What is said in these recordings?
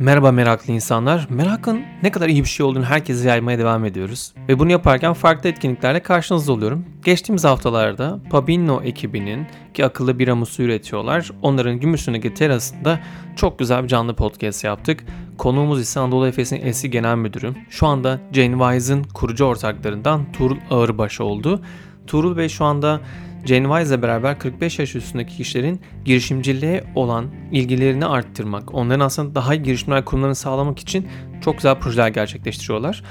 Merhaba meraklı insanlar. Merakın ne kadar iyi bir şey olduğunu herkese yaymaya devam ediyoruz. Ve bunu yaparken farklı etkinliklerle karşınızda oluyorum. Geçtiğimiz haftalarda Pabinno ekibinin ki akıllı bir amusu üretiyorlar. Onların Gümüşsün'deki terasında çok güzel bir canlı podcast yaptık. Konuğumuz ise Anadolu Efes'in eski genel müdürü. Şu anda Jane Wise'ın kurucu ortaklarından Tuğrul Ağırbaş oldu. Tuğrul Bey şu anda Y ile beraber 45 yaş üstündeki kişilerin girişimciliğe olan ilgilerini arttırmak, onların aslında daha iyi girişimler kurmalarını sağlamak için çok güzel projeler gerçekleştiriyorlar.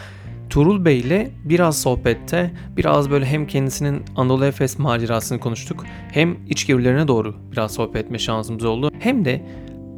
Turul Bey ile biraz sohbette biraz böyle hem kendisinin Anadolu Efes macerasını konuştuk hem içgörülerine doğru biraz sohbet etme şansımız oldu. Hem de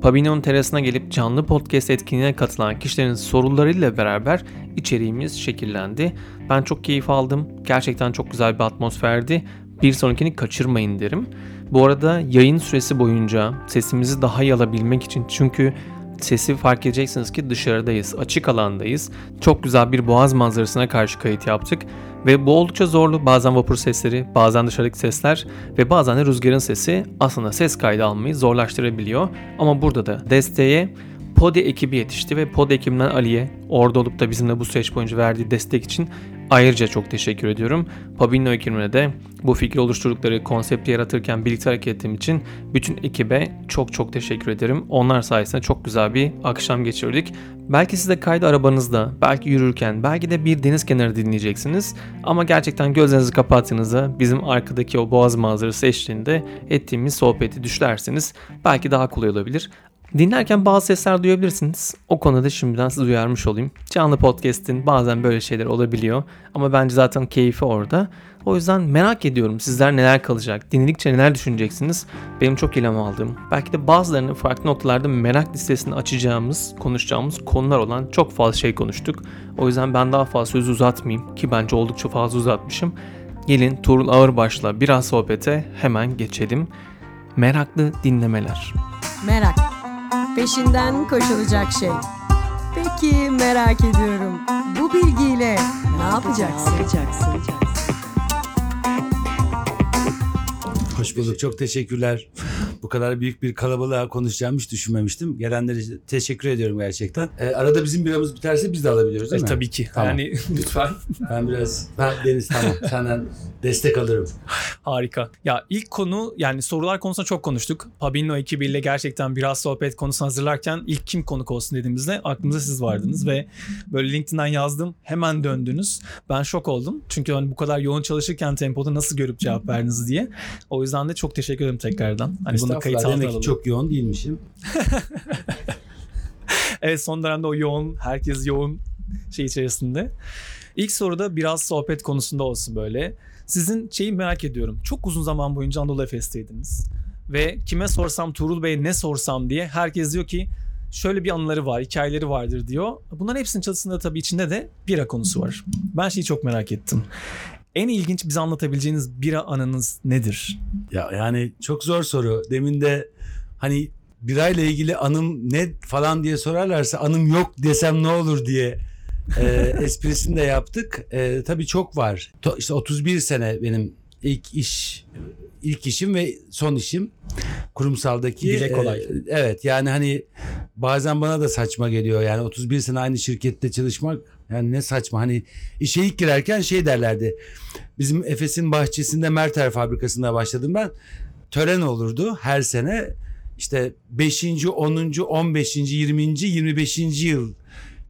Pavilion terasına gelip canlı podcast etkinliğine katılan kişilerin sorularıyla beraber içeriğimiz şekillendi. Ben çok keyif aldım. Gerçekten çok güzel bir atmosferdi bir sonrakini kaçırmayın derim. Bu arada yayın süresi boyunca sesimizi daha iyi alabilmek için çünkü sesi fark edeceksiniz ki dışarıdayız, açık alandayız. Çok güzel bir boğaz manzarasına karşı kayıt yaptık. Ve bu oldukça zorlu. Bazen vapur sesleri, bazen dışarıdaki sesler ve bazen de rüzgarın sesi aslında ses kaydı almayı zorlaştırabiliyor. Ama burada da desteğe Podi ekibi yetişti ve Podi ekibinden Ali'ye orada olup da bizimle bu süreç boyunca verdiği destek için Ayrıca çok teşekkür ediyorum. Pabinno ekibine de bu fikri oluşturdukları konsepti yaratırken birlikte hareket ettiğim için bütün ekibe çok çok teşekkür ederim. Onlar sayesinde çok güzel bir akşam geçirdik. Belki siz de kaydı arabanızda, belki yürürken, belki de bir deniz kenarı dinleyeceksiniz. Ama gerçekten gözlerinizi kapattığınızda bizim arkadaki o boğaz manzarası eşliğinde ettiğimiz sohbeti düşlerseniz belki daha kolay olabilir. Dinlerken bazı sesler duyabilirsiniz. O konuda şimdiden sizi uyarmış olayım. Canlı podcast'in bazen böyle şeyler olabiliyor. Ama bence zaten keyfi orada. O yüzden merak ediyorum sizler neler kalacak, dinledikçe neler düşüneceksiniz. Benim çok ilham aldığım, belki de bazılarının farklı noktalarda merak listesini açacağımız, konuşacağımız konular olan çok fazla şey konuştuk. O yüzden ben daha fazla söz uzatmayayım ki bence oldukça fazla uzatmışım. Gelin Tuğrul Ağırbaş'la biraz sohbete hemen geçelim. Meraklı dinlemeler. Merak peşinden koşulacak şey. Peki merak ediyorum. Bu bilgiyle ne yapacaksın? Ne yapacaksın? Hoş bulduk. Çok teşekkürler. Bu kadar büyük bir kalabalığa konuşacağımı hiç düşünmemiştim. Gelenlere teşekkür ediyorum gerçekten. Ee, arada bizim biramız biterse biz de alabiliyoruz değil e, mi? Tabii ki. Tamam. Yani lütfen. Ben biraz, ben Deniz tamam. Senden destek alırım. Harika. Ya ilk konu yani sorular konusunda çok konuştuk. Pabinno ekibiyle gerçekten biraz sohbet konusunu hazırlarken ilk kim konuk olsun dediğimizde aklımıza siz vardınız ve böyle LinkedIn'den yazdım. Hemen döndünüz. Ben şok oldum. Çünkü hani bu kadar yoğun çalışırken tempoda nasıl görüp cevap verdiniz diye. O yüzden de çok teşekkür ederim tekrardan. Hani bunu kayıt Demek ki çok yoğun değilmişim. Evet son dönemde o yoğun, herkes yoğun şey içerisinde. İlk soruda biraz sohbet konusunda olsun böyle. Sizin şeyi merak ediyorum. Çok uzun zaman boyunca Anadolu Efes'teydiniz. Ve kime sorsam Tuğrul Bey ne sorsam diye herkes diyor ki şöyle bir anıları var, hikayeleri vardır diyor. Bunların hepsinin çatısında tabii içinde de bira konusu var. Ben şeyi çok merak ettim. En ilginç bize anlatabileceğiniz bira anınız nedir? Ya yani çok zor soru. Demin de hani birayla ilgili anım ne falan diye sorarlarsa anım yok desem ne olur diye e, esprisini de yaptık. E, tabii çok var. To, işte 31 sene benim ilk iş ilk işim ve son işim kurumsaldaki. Dile kolay. E, evet yani hani bazen bana da saçma geliyor. Yani 31 sene aynı şirkette çalışmak yani ne saçma. Hani işe ilk girerken şey derlerdi. Bizim Efes'in bahçesinde Merter fabrikasında başladım ben. Tören olurdu her sene. İşte 5. 10. 15. 20. 25. yıl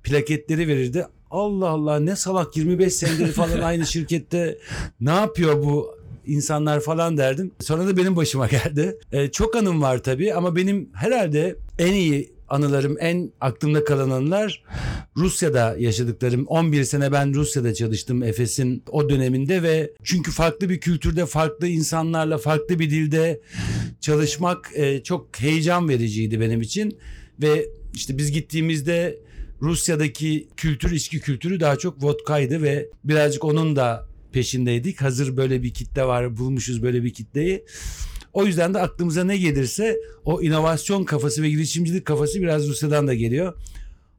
plaketleri verirdi. Allah Allah ne salak 25 senedir falan aynı şirkette ne yapıyor bu insanlar falan derdim. Sonra da benim başıma geldi. Ee, çok anım var tabii ama benim herhalde en iyi anılarım, en aklımda kalan anılar Rusya'da yaşadıklarım. 11 sene ben Rusya'da çalıştım Efes'in o döneminde ve çünkü farklı bir kültürde, farklı insanlarla, farklı bir dilde çalışmak e, çok heyecan vericiydi benim için. Ve işte biz gittiğimizde Rusya'daki kültür, içki kültürü daha çok vodkaydı ve birazcık onun da peşindeydik. Hazır böyle bir kitle var, bulmuşuz böyle bir kitleyi. O yüzden de aklımıza ne gelirse o inovasyon kafası ve girişimcilik kafası biraz Rusya'dan da geliyor.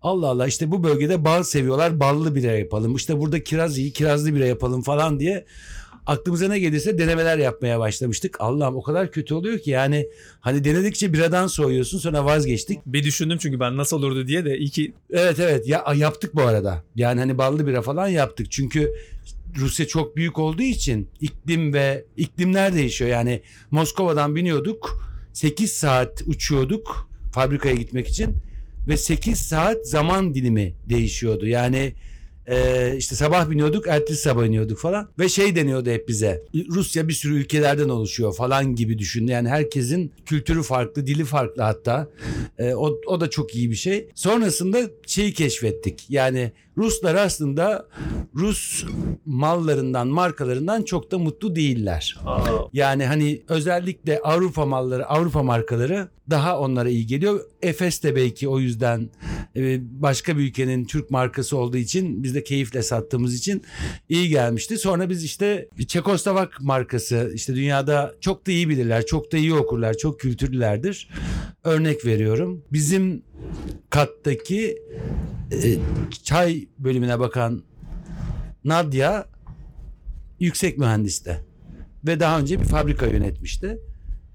Allah Allah işte bu bölgede bal seviyorlar ballı bira yapalım. İşte burada kiraz iyi kirazlı bira yapalım falan diye aklımıza ne gelirse denemeler yapmaya başlamıştık. Allah'ım o kadar kötü oluyor ki yani hani denedikçe biradan soğuyorsun sonra vazgeçtik. Bir düşündüm çünkü ben nasıl olurdu diye de iyi ki Evet evet ya yaptık bu arada. Yani hani ballı bira falan yaptık. Çünkü Rusya çok büyük olduğu için iklim ve iklimler değişiyor. Yani Moskova'dan biniyorduk. 8 saat uçuyorduk fabrikaya gitmek için ve 8 saat zaman dilimi değişiyordu. Yani e, işte sabah biniyorduk, ertesi sabah iniyorduk falan ve şey deniyordu hep bize. Rusya bir sürü ülkelerden oluşuyor falan gibi düşün. Yani herkesin kültürü farklı, dili farklı hatta. E, o, o da çok iyi bir şey. Sonrasında şeyi keşfettik. Yani Ruslar aslında Rus mallarından, markalarından çok da mutlu değiller. Yani hani özellikle Avrupa malları, Avrupa markaları daha onlara iyi geliyor. Efes de belki o yüzden e, başka bir ülkenin Türk markası olduğu için biz de keyifle sattığımız için iyi gelmişti. Sonra biz işte Çekoslovak markası işte dünyada çok da iyi bilirler, çok da iyi okurlar, çok kültürlülerdir. Örnek veriyorum. Bizim kattaki e, çay bölümüne bakan Nadia yüksek mühendiste ve daha önce bir fabrika yönetmişti.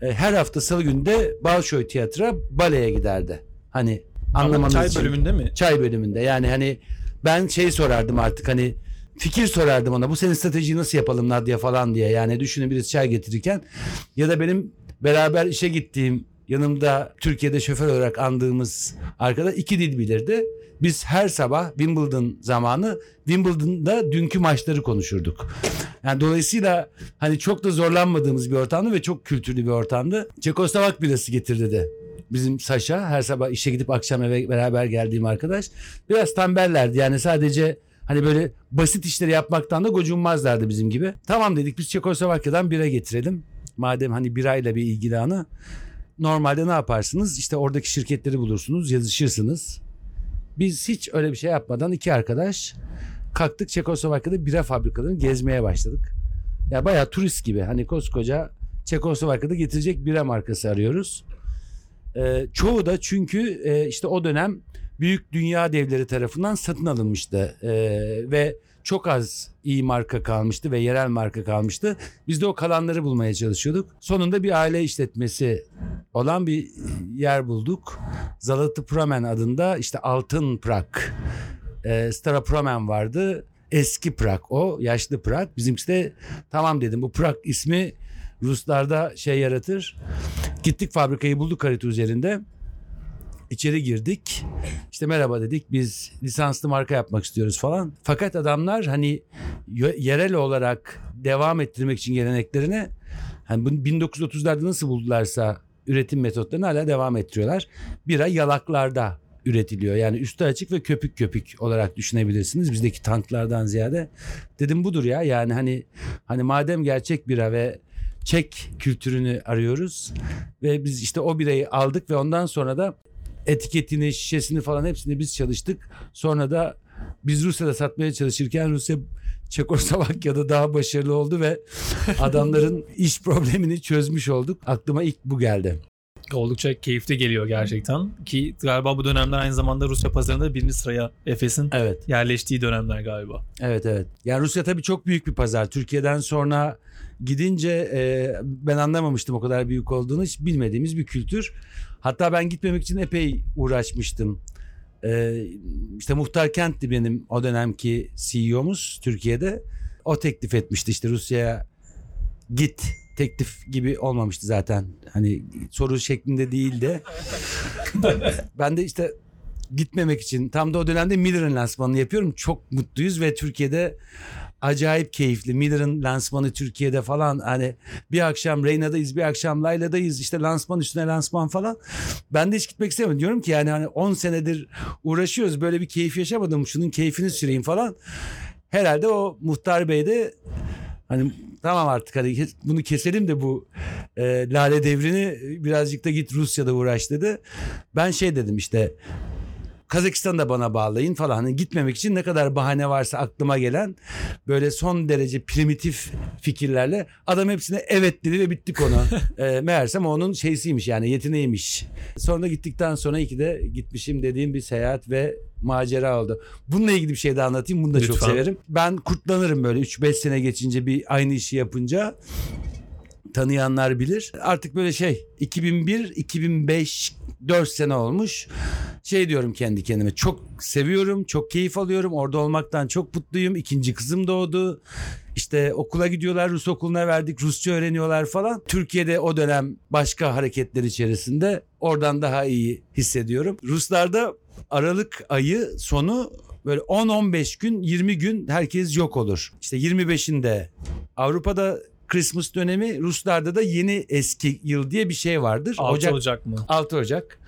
E, her hafta salı günde Balşoy Tiyatro baleye giderdi. Hani anlamanız çay için. bölümünde mi? Çay bölümünde. Yani hani ben şey sorardım artık hani fikir sorardım ona. Bu senin stratejiyi nasıl yapalım Nadia falan diye. Yani düşünün birisi çay getirirken ya da benim beraber işe gittiğim yanımda Türkiye'de şoför olarak andığımız arkadaş iki dil bilirdi. Biz her sabah Wimbledon zamanı Wimbledon'da dünkü maçları konuşurduk. Yani dolayısıyla hani çok da zorlanmadığımız bir ortamdı ve çok kültürlü bir ortamdı. Çekoslovak birası getirdi de bizim Saşa her sabah işe gidip akşam eve beraber geldiğim arkadaş. Biraz tembellerdi yani sadece hani böyle basit işleri yapmaktan da gocunmazlardı bizim gibi. Tamam dedik biz Çekoslovakya'dan bira getirelim. Madem hani birayla bir ilgili anı. Normalde ne yaparsınız? İşte oradaki şirketleri bulursunuz, yazışırsınız. Biz hiç öyle bir şey yapmadan iki arkadaş kalktık Çekoslovakya'da bira fabrikalarını gezmeye başladık. Ya bayağı turist gibi hani koskoca Çekoslovakya'da getirecek bira markası arıyoruz. Ee, çoğu da çünkü e, işte o dönem büyük dünya devleri tarafından satın alınmıştı Ee, ve çok az iyi marka kalmıştı ve yerel marka kalmıştı. Biz de o kalanları bulmaya çalışıyorduk. Sonunda bir aile işletmesi olan bir yer bulduk. Zalati Pramen adında işte altın prak. Ee, Stara Pramen vardı. Eski prak o. Yaşlı prak. Bizimkisi de tamam dedim bu prak ismi Ruslarda şey yaratır. Gittik fabrikayı bulduk harita üzerinde. İçeri girdik. İşte merhaba dedik biz lisanslı marka yapmak istiyoruz falan. Fakat adamlar hani yerel olarak devam ettirmek için geleneklerine hani bunu 1930'larda nasıl buldularsa üretim metotlarını hala devam ettiriyorlar. Bira yalaklarda üretiliyor. Yani üstü açık ve köpük köpük olarak düşünebilirsiniz. Bizdeki tanklardan ziyade. Dedim budur ya yani hani hani madem gerçek bira ve Çek kültürünü arıyoruz ve biz işte o birayı aldık ve ondan sonra da etiketini, şişesini falan hepsini biz çalıştık. Sonra da biz Rusya'da satmaya çalışırken Rusya Çekoslovakya'da daha başarılı oldu ve adamların iş problemini çözmüş olduk. Aklıma ilk bu geldi. Oldukça keyifli geliyor gerçekten. Ki galiba bu dönemler aynı zamanda Rusya pazarında birinci sıraya Efes'in Evet. yerleştiği dönemler galiba. Evet evet. Yani Rusya tabii çok büyük bir pazar. Türkiye'den sonra gidince e, ben anlamamıştım o kadar büyük olduğunu. Hiç bilmediğimiz bir kültür. Hatta ben gitmemek için epey uğraşmıştım. E, işte Muhtar Kent'ti benim o dönemki CEO'muz Türkiye'de. O teklif etmişti işte Rusya'ya git teklif gibi olmamıştı zaten. Hani soru şeklinde değil de. ben de işte gitmemek için tam da o dönemde Miller'ın lansmanını yapıyorum. Çok mutluyuz ve Türkiye'de acayip keyifli. Miller'ın lansmanı Türkiye'de falan hani bir akşam Reyna'dayız bir akşam Layla'dayız işte lansman üstüne lansman falan. Ben de hiç gitmek istemiyorum. Diyorum ki yani hani 10 senedir uğraşıyoruz böyle bir keyif yaşamadım şunun keyfini süreyim falan. Herhalde o Muhtar Bey de Hani tamam artık hani bunu keselim de bu e, lale devrini birazcık da git Rusya'da uğraş dedi. Ben şey dedim işte Kazakistan'ı da bana bağlayın falan. Hani gitmemek için ne kadar bahane varsa aklıma gelen böyle son derece primitif fikirlerle adam hepsine evet dedi ve bitti konu. e, meğersem onun şeysiymiş yani yeteneğiymiş. Sonra gittikten sonra iki de gitmişim dediğim bir seyahat ve macera oldu. Bununla ilgili bir şey de anlatayım. Bunu da çok Lütfen. severim. Ben kurtlanırım böyle 3-5 sene geçince bir aynı işi yapınca tanıyanlar bilir. Artık böyle şey 2001, 2005, 4 sene olmuş. Şey diyorum kendi kendime çok seviyorum, çok keyif alıyorum. Orada olmaktan çok mutluyum. İkinci kızım doğdu. İşte okula gidiyorlar, Rus okuluna verdik, Rusça öğreniyorlar falan. Türkiye'de o dönem başka hareketler içerisinde oradan daha iyi hissediyorum. Ruslarda Aralık ayı sonu böyle 10-15 gün, 20 gün herkes yok olur. İşte 25'inde Avrupa'da Christmas dönemi, Ruslarda da yeni eski yıl diye bir şey vardır. 6 Ocak, Ocak mı? 6 Ocak.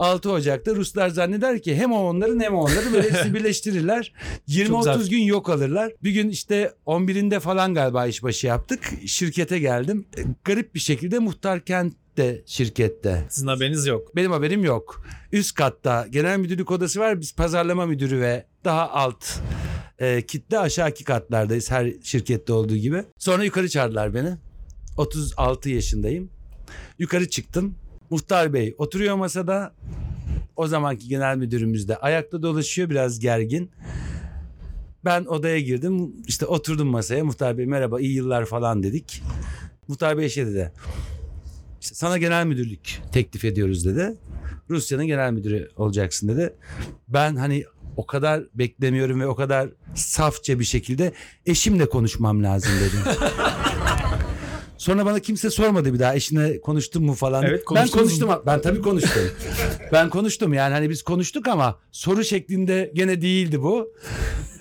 6 Ocak'ta Ruslar zanneder ki hem o onların hem o onları böyle hepsi birleştirirler. 20-30 güzel. gün yok alırlar. Bir gün işte 11'inde falan galiba işbaşı yaptık. Şirkete geldim. E, Garip bir şekilde Muhtar Kent de şirkette. Sizin haberiniz yok. Benim haberim yok. Üst katta genel müdürlük odası var. Biz pazarlama müdürü ve daha alt e, kitle aşağıki katlardayız her şirkette olduğu gibi. Sonra yukarı çağırdılar beni. 36 yaşındayım. Yukarı çıktım. Muhtar Bey oturuyor masada. O zamanki genel müdürümüz de ayakta dolaşıyor biraz gergin. Ben odaya girdim. İşte oturdum masaya. Muhtar Bey merhaba iyi yıllar falan dedik. Muhtar Bey şey dedi. İşte sana genel müdürlük teklif ediyoruz dedi. Rusya'nın genel müdürü olacaksın dedi. Ben hani o kadar beklemiyorum ve o kadar safça bir şekilde eşimle konuşmam lazım dedim. Sonra bana kimse sormadı bir daha eşine konuştun mu falan. Evet, ben konuştum. mu? Ben tabii konuştum. ben konuştum yani hani biz konuştuk ama soru şeklinde gene değildi bu.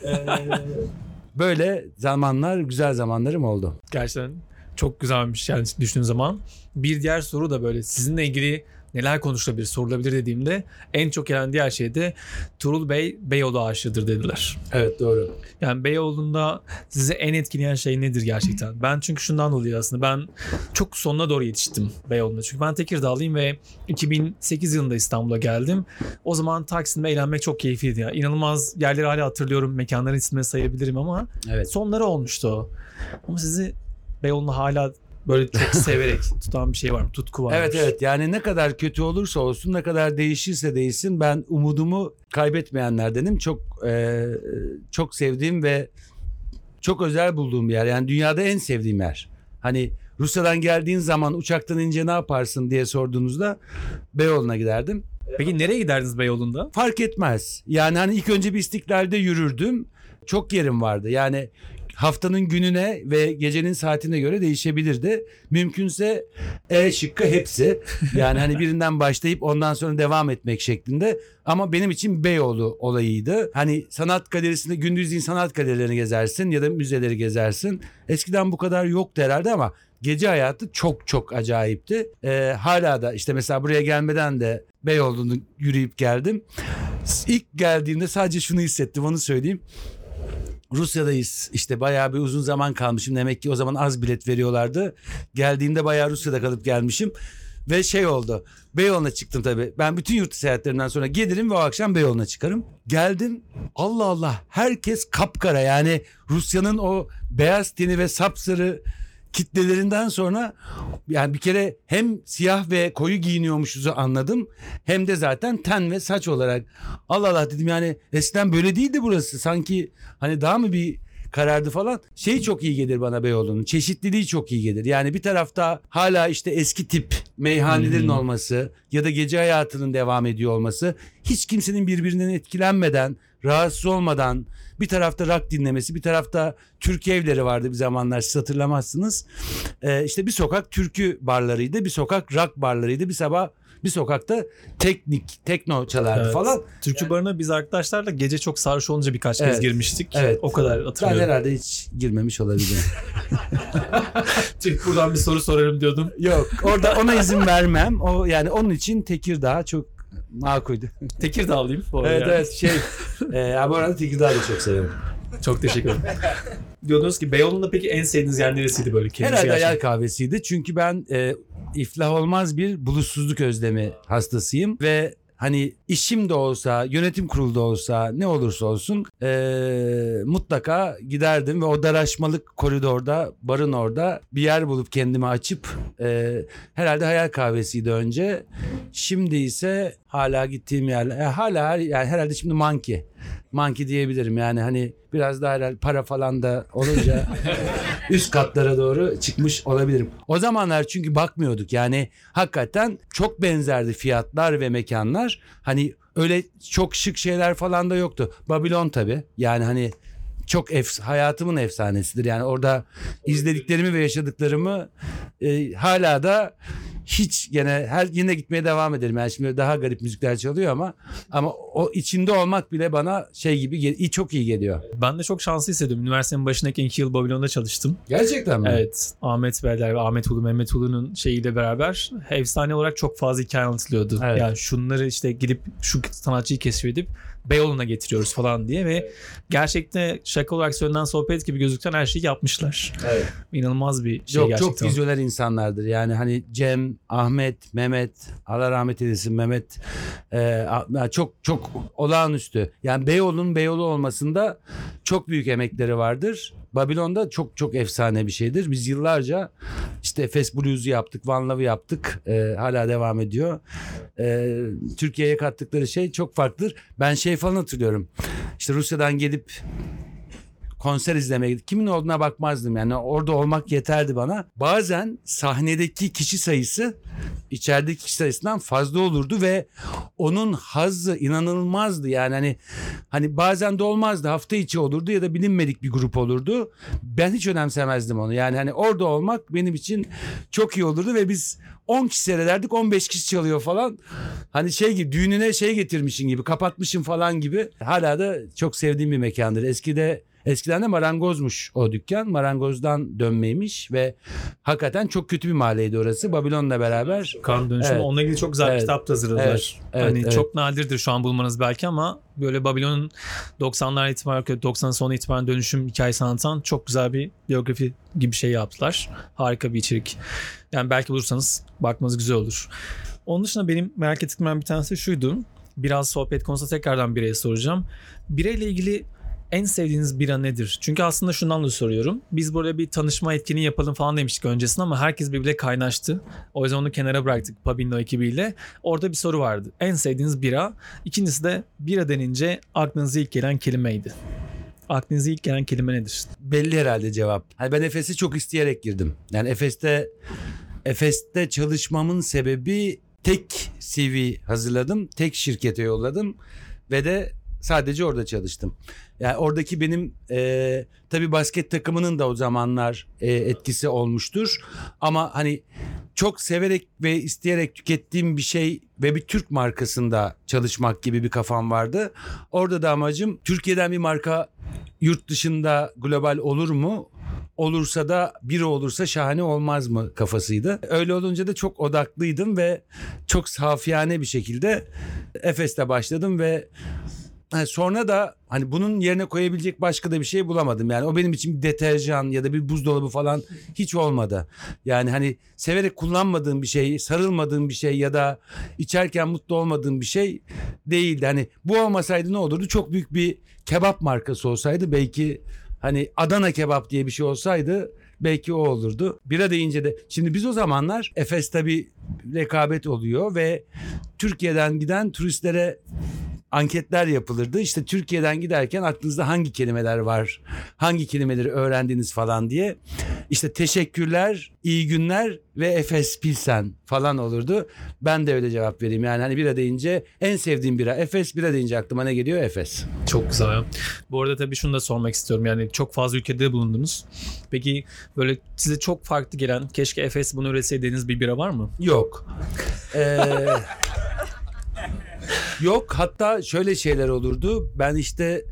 Böyle zamanlar güzel zamanlarım oldu. Gerçekten çok güzelmiş yani düşündüğün zaman. Bir diğer soru da böyle sizinle ilgili neler konuşulabilir, sorulabilir dediğimde en çok gelen diğer şey de Turul Bey Beyoğlu aşığıdır dediler. Evet doğru. Yani Beyoğlu'nda sizi en etkileyen şey nedir gerçekten? Ben çünkü şundan dolayı aslında ben çok sonuna doğru yetiştim Beyoğlu'nda. Çünkü ben Tekirdağlıyım ve 2008 yılında İstanbul'a geldim. O zaman Taksim'de eğlenmek çok keyifliydi. ya. İnanılmaz yerleri hala hatırlıyorum. Mekanların ismini sayabilirim ama Evet. sonları olmuştu. Ama sizi Beyoğlu'nu hala böyle çok severek tutan bir şey var mı? Tutku var. Evet evet yani ne kadar kötü olursa olsun ne kadar değişirse değişsin ben umudumu kaybetmeyenlerdenim. Çok e, çok sevdiğim ve çok özel bulduğum bir yer. Yani dünyada en sevdiğim yer. Hani Rusya'dan geldiğin zaman uçaktan ince ne yaparsın diye sorduğunuzda Beyoğlu'na giderdim. Peki nereye giderdiniz Beyoğlu'nda? Fark etmez. Yani hani ilk önce bir istiklalde yürürdüm. Çok yerim vardı. Yani haftanın gününe ve gecenin saatine göre değişebilirdi. Mümkünse E şıkkı hepsi. Yani hani birinden başlayıp ondan sonra devam etmek şeklinde. Ama benim için Beyoğlu olayıydı. Hani sanat galerisinde gündüzliğin sanat galerilerini gezersin ya da müzeleri gezersin. Eskiden bu kadar yoktu herhalde ama gece hayatı çok çok acayipti. Ee, hala da işte mesela buraya gelmeden de Beyoğlu'nu yürüyüp geldim. İlk geldiğimde sadece şunu hissettim onu söyleyeyim. Rusya'dayız. İşte bayağı bir uzun zaman kalmışım. Demek ki o zaman az bilet veriyorlardı. Geldiğimde bayağı Rusya'da kalıp gelmişim. Ve şey oldu. Beyoğlu'na çıktım tabii. Ben bütün yurt dışı seyahatlerimden sonra gelirim ve o akşam Beyoğlu'na çıkarım. Geldim. Allah Allah. Herkes kapkara. Yani Rusya'nın o beyaz teni ve sapsarı kitlelerinden sonra yani bir kere hem siyah ve koyu giyiniyormuşuzu anladım hem de zaten ten ve saç olarak Allah Allah dedim yani eskiden böyle değildi burası sanki hani daha mı bir karardı falan. Şey çok iyi gelir bana Beyoğlu'nun. Çeşitliliği çok iyi gelir. Yani bir tarafta hala işte eski tip meyhanelerin olması ya da gece hayatının devam ediyor olması. Hiç kimsenin birbirinden etkilenmeden, rahatsız olmadan bir tarafta rock dinlemesi, bir tarafta türkü evleri vardı bir zamanlar siz hatırlamazsınız. Ee, işte bir sokak türkü barlarıydı, bir sokak rock barlarıydı, bir sabah bir sokakta teknik, tekno çalardı Evet. falan. Türkçü barına biz arkadaşlarla gece çok sarhoş olunca birkaç kez Evet. girmiştik. Evet. O kadar Ben hatırlıyorum. herhalde hiç girmemiş olabilirim. Çünkü buradan bir soru sorarım diyordum. Yok orada ona izin vermem. O yani onun için Tekirdağ çok makuldü. Tekirdağlıyım bu arada. evet yani. evet şey. e, bu arada Tekirdağ'ı da çok seviyorum. Çok teşekkür ederim. Diyordunuz ki Beyoğlu'nda peki en sevdiğiniz yer neresiydi böyle? Kendinize Herhalde gerçekten? hayal kahvesiydi. Çünkü ben e, iflah olmaz bir bulutsuzluk özlemi hastasıyım ve hani işim de olsa, yönetim kurulu da olsa ne olursa olsun eee, mutlaka giderdim ve o daraşmalık koridorda, barın orada bir yer bulup kendimi açıp eee, herhalde hayal kahvesiydi önce. Şimdi ise hala gittiğim yer, e, hala yani herhalde şimdi Monkey. Monkey diyebilirim yani hani biraz daha herhalde para falan da olunca üst katlara doğru çıkmış olabilirim. O zamanlar çünkü bakmıyorduk yani hakikaten çok benzerdi fiyatlar ve mekanlar. Hani öyle çok şık şeyler falan da yoktu. Babilon tabii yani hani çok ef hayatımın efsanesidir. Yani orada izlediklerimi ve yaşadıklarımı e, hala da hiç gene her yine gitmeye devam ederim. Yani şimdi daha garip müzikler çalıyor ama ama o içinde olmak bile bana şey gibi çok iyi geliyor. Ben de çok şanslı hissediyorum. Üniversitenin başındaki iki yıl Babilon'da çalıştım. Gerçekten mi? Evet. Ahmet Beyler ve Ahmet Ulu, Mehmet Ulu'nun şeyiyle beraber efsane olarak çok fazla hikaye anlatılıyordu. Evet. Yani şunları işte gidip şu sanatçıyı keşfedip Beyoğlu'na getiriyoruz falan diye ve gerçekten şaka olarak söylenen sohbet gibi gözüken her şeyi yapmışlar. Evet. İnanılmaz bir şey Yok gerçekten. çok vizyoner insanlardır. Yani hani Cem, Ahmet, Mehmet, Allah rahmet eylesin Mehmet e, a- çok çok olağanüstü. Yani Beyoğlu'nun Beyoğlu olmasında çok büyük emekleri vardır. Babilon'da çok çok efsane bir şeydir. Biz yıllarca işte Efes Blues'u yaptık, Van Love'ı yaptık. E, hala devam ediyor. E, Türkiye'ye kattıkları şey çok farklıdır. Ben şey falan hatırlıyorum. İşte Rusya'dan gelip konser izlemeye. Kimin olduğuna bakmazdım yani orada olmak yeterdi bana. Bazen sahnedeki kişi sayısı içerideki kişi sayısından fazla olurdu ve onun hazzı inanılmazdı yani hani hani bazen de olmazdı hafta içi olurdu ya da bilinmedik bir grup olurdu. Ben hiç önemsemezdim onu yani hani orada olmak benim için çok iyi olurdu ve biz 10 kişi seyrederdik 15 kişi çalıyor falan. Hani şey gibi düğününe şey getirmişin gibi kapatmışın falan gibi. Hala da çok sevdiğim bir mekandır. Eskide Eskiden de marangozmuş o dükkan. Marangozdan dönmeymiş ve hakikaten çok kötü bir mahalleydi orası. Babilon'la beraber. Kan dönüşümü. Evet. Onunla ilgili çok güzel Evet. kitap da hazırladılar. Evet. Evet, hani evet. çok nadirdir şu an bulmanız belki ama böyle Babilon'un 90'lar itibaren 90 sonu itibaren dönüşüm hikayesi anlatan çok güzel bir biyografi gibi bir şey yaptılar. Harika bir içerik. Yani belki bulursanız bakmanız güzel olur. Onun dışında benim merak ettiklerimden bir tanesi şuydu. Biraz sohbet konusunda tekrardan bireye soracağım. Bireyle ilgili en sevdiğiniz bira nedir? Çünkü aslında şundan da soruyorum. Biz böyle bir tanışma etkinliği yapalım falan demiştik öncesinde ama herkes birbirine kaynaştı. O yüzden onu kenara bıraktık Pabinno ekibiyle. Orada bir soru vardı. En sevdiğiniz bira. İkincisi de bira denince aklınıza ilk gelen kelimeydi. Aklınıza ilk gelen kelime nedir? Belli herhalde cevap. Hani ben Efes'e çok isteyerek girdim. Yani Efes'te Efes'te çalışmamın sebebi tek CV hazırladım. Tek şirkete yolladım ve de sadece orada çalıştım. Yani oradaki benim e, tabii basket takımının da o zamanlar e, etkisi olmuştur. Ama hani çok severek ve isteyerek tükettiğim bir şey ve bir Türk markasında çalışmak gibi bir kafam vardı. Orada da amacım Türkiye'den bir marka yurt dışında global olur mu? Olursa da biri olursa şahane olmaz mı kafasıydı. Öyle olunca da çok odaklıydım ve çok safiyane bir şekilde Efes'te başladım ve Sonra da hani bunun yerine koyabilecek başka da bir şey bulamadım. Yani o benim için bir deterjan ya da bir buzdolabı falan hiç olmadı. Yani hani severek kullanmadığım bir şey, sarılmadığım bir şey ya da içerken mutlu olmadığım bir şey değildi. Hani bu olmasaydı ne olurdu? Çok büyük bir kebap markası olsaydı belki hani Adana kebap diye bir şey olsaydı belki o olurdu. Bira deyince de şimdi biz o zamanlar Efes tabii rekabet oluyor ve Türkiye'den giden turistlere anketler yapılırdı. İşte Türkiye'den giderken aklınızda hangi kelimeler var? Hangi kelimeleri öğrendiniz falan diye. İşte teşekkürler, iyi günler ve Efes Pilsen falan olurdu. Ben de öyle cevap vereyim. Yani hani bira deyince en sevdiğim bira Efes, bira deyince aklıma ne geliyor? Efes. Çok güzel. Bu arada tabii şunu da sormak istiyorum. Yani çok fazla ülkede bulundunuz. Peki böyle size çok farklı gelen keşke Efes bunu üretseydi dediğiniz bir bira var mı? Yok. Ee, yok hatta şöyle şeyler olurdu. Ben işte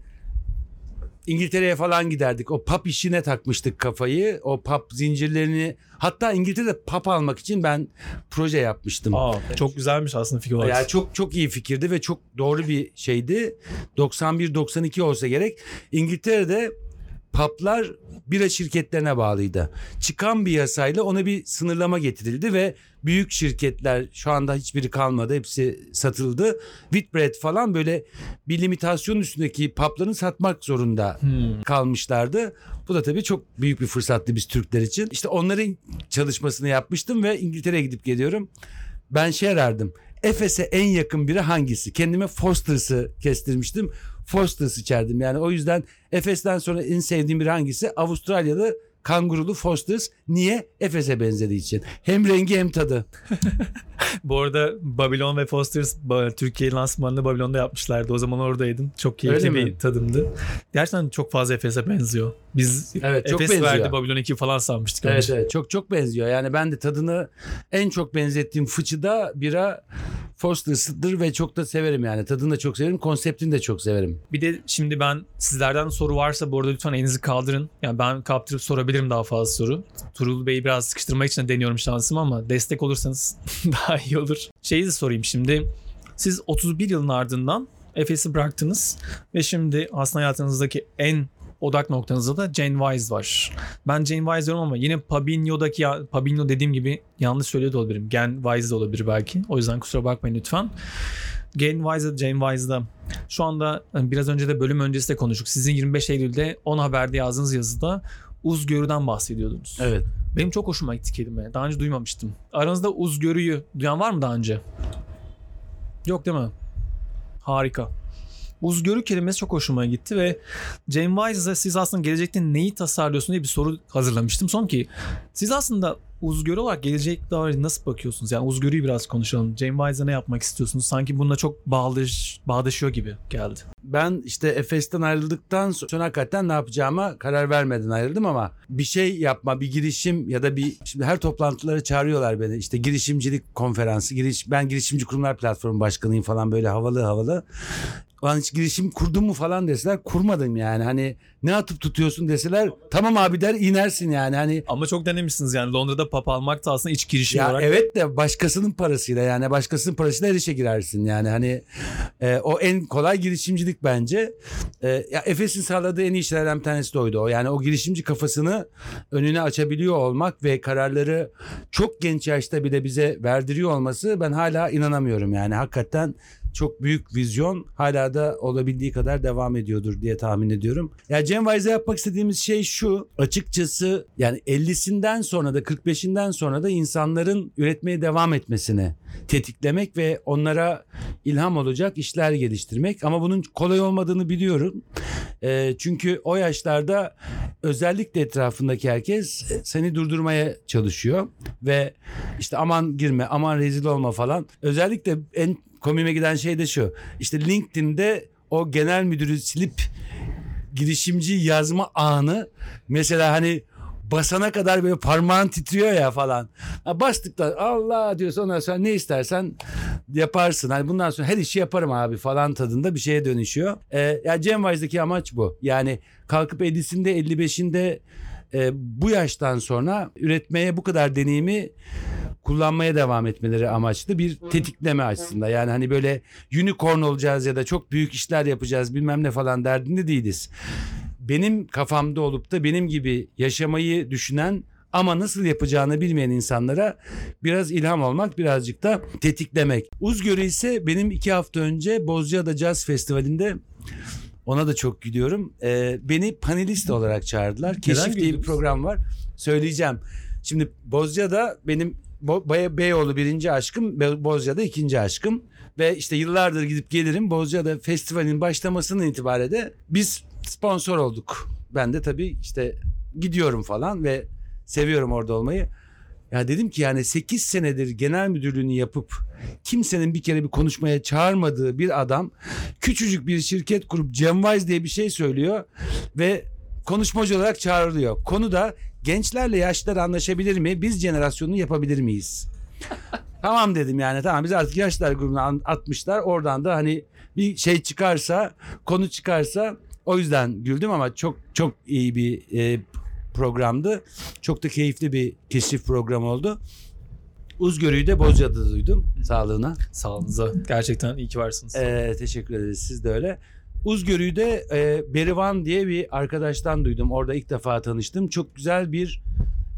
İngiltere'ye falan giderdik. O pub işine takmıştık kafayı. O pub zincirlerini hatta İngiltere'de pub almak için ben proje yapmıştım. Aa, çok güzelmiş aslında fikir olarak. Yani çok çok iyi fikirdi ve çok doğru bir şeydi. 91-92 olsa gerek. İngiltere'de paplar bira şirketlerine bağlıydı. Çıkan bir yasayla ona bir sınırlama getirildi ve büyük şirketler şu anda hiçbiri kalmadı. Hepsi satıldı. Whitbread falan böyle bir limitasyon üstündeki paplarını satmak zorunda Hmm. kalmışlardı. Bu da tabii çok büyük bir fırsattı biz Türkler için. İşte onların çalışmasını yapmıştım ve İngiltere'ye gidip geliyorum. Ben şey arardım. Efes'e en yakın biri hangisi? Kendime Foster's'ı kestirmiştim. Foster's içerdim. Yani o yüzden Efes'ten sonra en sevdiğim biri hangisi? Avustralyalı kangurulu Foster's. Niye? Efes'e benzediği için. Hem rengi hem tadı. Bu arada Babylon ve Foster's Türkiye lansmanını Babylon'da yapmışlardı. O zaman oradaydım. Çok keyifli Öyle bir mi? tadımdı. Gerçekten çok fazla Efes'e benziyor. Biz Evet, çok Efes benziyor. verdi Babylon 2 falan sanmıştık. Evet, önce. evet çok çok benziyor. Yani ben de tadını en çok benzettiğim fıçıda bira Foster's'dır ve çok da severim yani. Tadını da çok severim. Konseptini de çok severim. Bir de şimdi ben sizlerden soru varsa bu arada lütfen elinizi kaldırın. Yani ben kaptırıp sorabilirim daha fazla soru. Turul Bey'i biraz sıkıştırmak için de deniyorum şansımı ama destek olursanız daha iyi olur. Şeyi de sorayım şimdi. Siz 31 yılın ardından Efes'i bıraktınız ve şimdi aslında hayatınızdaki en odak noktanızda da Jane Wise var. Ben Jane Wise diyorum ama yine Pabinho'daki ya- Pabinho dediğim gibi yanlış söylüyor da olabilirim. Gen Wise de olabilir belki. O yüzden kusura bakmayın lütfen. Gen Wise'da, Jane Wise'da şu anda hani biraz önce de bölüm öncesi de konuştuk. Sizin 25 Eylül'de 10 Haber'de yazdığınız yazıda Uzgörü'den bahsediyordunuz. Evet. Benim çok hoşuma gitti kelime. Daha önce duymamıştım. Aranızda Uzgörü'yü duyan var mı daha önce? Yok değil mi? Harika. Uzgörü kelimesi çok hoşuma gitti ve Jane Wise'a siz aslında gelecekte neyi tasarlıyorsun diye bir soru hazırlamıştım. Son ki siz aslında uzgörü olarak gelecek dair nasıl bakıyorsunuz? Yani uzgörüyü biraz konuşalım. Jane Wise'a ne yapmak istiyorsunuz? Sanki bununla çok bağdaş, bağdaşıyor gibi geldi. Ben işte Efes'ten ayrıldıktan sonra hakikaten ne yapacağıma karar vermeden ayrıldım ama bir şey yapma, bir girişim ya da bir şimdi her toplantılara çağırıyorlar beni. İşte girişimcilik konferansı, giriş ben girişimci kurumlar platformu başkanıyım falan böyle havalı havalı. Ulan hiç girişim kurdun mu falan deseler kurmadım yani. Hani ne atıp tutuyorsun deseler tamam abi der inersin yani. Hani Ama çok denemişsiniz yani Londra'da pap almak da aslında iç girişim ya olarak. evet de başkasının parasıyla yani başkasının parasıyla her işe girersin yani hani e, o en kolay girişimcilik bence. E, ya Efes'in sağladığı en iyi şeylerden bir tanesi de oydu o. Yani o girişimci kafasını önüne açabiliyor olmak ve kararları çok genç yaşta bile bize verdiriyor olması ben hala inanamıyorum yani hakikaten çok büyük vizyon hala da olabildiği kadar devam ediyordur diye tahmin ediyorum. Ya Cem Wise'a yapmak istediğimiz şey şu açıkçası yani 50'sinden sonra da 45'inden sonra da insanların üretmeye devam etmesini tetiklemek ve onlara ilham olacak işler geliştirmek ama bunun kolay olmadığını biliyorum. Ee, çünkü o yaşlarda özellikle etrafındaki herkes e, seni durdurmaya çalışıyor ve işte aman girme aman rezil olma falan. Özellikle en komiğime giden şey de şu. İşte LinkedIn'de o genel müdürü silip girişimci yazma anı mesela hani basana kadar böyle parmağın titriyor ya falan. Ha bastıktan Allah diyorsun ondan sonra ne istersen yaparsın. Hani bundan sonra her işi yaparım abi falan tadında bir şeye dönüşüyor. Ee, ya Cem Wise'daki amaç bu. Yani kalkıp 50'sinde 55'inde e, bu yaştan sonra üretmeye bu kadar deneyimi kullanmaya devam etmeleri amaçlı bir tetikleme aslında. Yani hani böyle unicorn olacağız ya da çok büyük işler yapacağız bilmem ne falan derdinde değiliz. Benim kafamda olup da benim gibi yaşamayı düşünen ama nasıl yapacağını bilmeyen insanlara biraz ilham olmak birazcık da tetiklemek. Uzgörü ise benim iki hafta önce Bozcaada Jazz Festivali'nde ona da çok gidiyorum. Ee, beni panelist olarak çağırdılar. Keşif diye bir program var. Söyleyeceğim. Şimdi Bozcaada benim Bay- Beyoğlu birinci aşkım, Be- Bozcaada ikinci aşkım. Ve işte yıllardır gidip gelirim. Bozcaada festivalin başlamasının itibaren de biz sponsor olduk. Ben de tabii işte gidiyorum falan ve seviyorum orada olmayı. Ya dedim ki yani 8 senedir genel müdürlüğünü yapıp kimsenin bir kere bir konuşmaya çağırmadığı bir adam küçücük bir şirket kurup Cem Wise diye bir şey söylüyor ve konuşmacı olarak çağrılıyor. Konu da gençlerle yaşlılar anlaşabilir mi? Biz jenerasyonunu yapabilir miyiz? tamam dedim yani tamam biz artık yaşlılar grubuna atmışlar. Oradan da hani bir şey çıkarsa konu çıkarsa o yüzden güldüm ama çok çok iyi bir e, programdı. Çok da keyifli bir keşif programı oldu. Uzgörü'yü de Bozcaada'da duydum sağlığına. Sağlığınıza. Gerçekten iyi ki varsınız. Ee, teşekkür ederiz siz de öyle. Uzgörü'yü de e, Berivan diye bir arkadaştan duydum. Orada ilk defa tanıştım. Çok güzel bir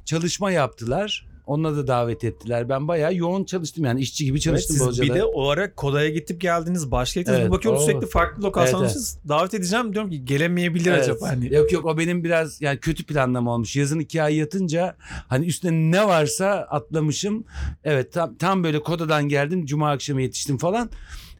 çalışma yaptılar. Onunla da davet ettiler. Ben bayağı yoğun çalıştım yani işçi gibi Evet, çalıştım siz Bozca'da. bir de o ara Koda'ya gidip geldiniz. Başka gittiniz. Evet, bakıyorum o- sürekli farklı lokasyonlar. Evet, Davet edeceğim diyorum ki gelemeyebilir Evet. acaba. Hani. Yok yok o benim biraz yani kötü planlama olmuş. Yazın iki ay yatınca hani üstüne ne varsa atlamışım. Evet tam, tam böyle Koda'dan geldim. Cuma akşamı yetiştim falan.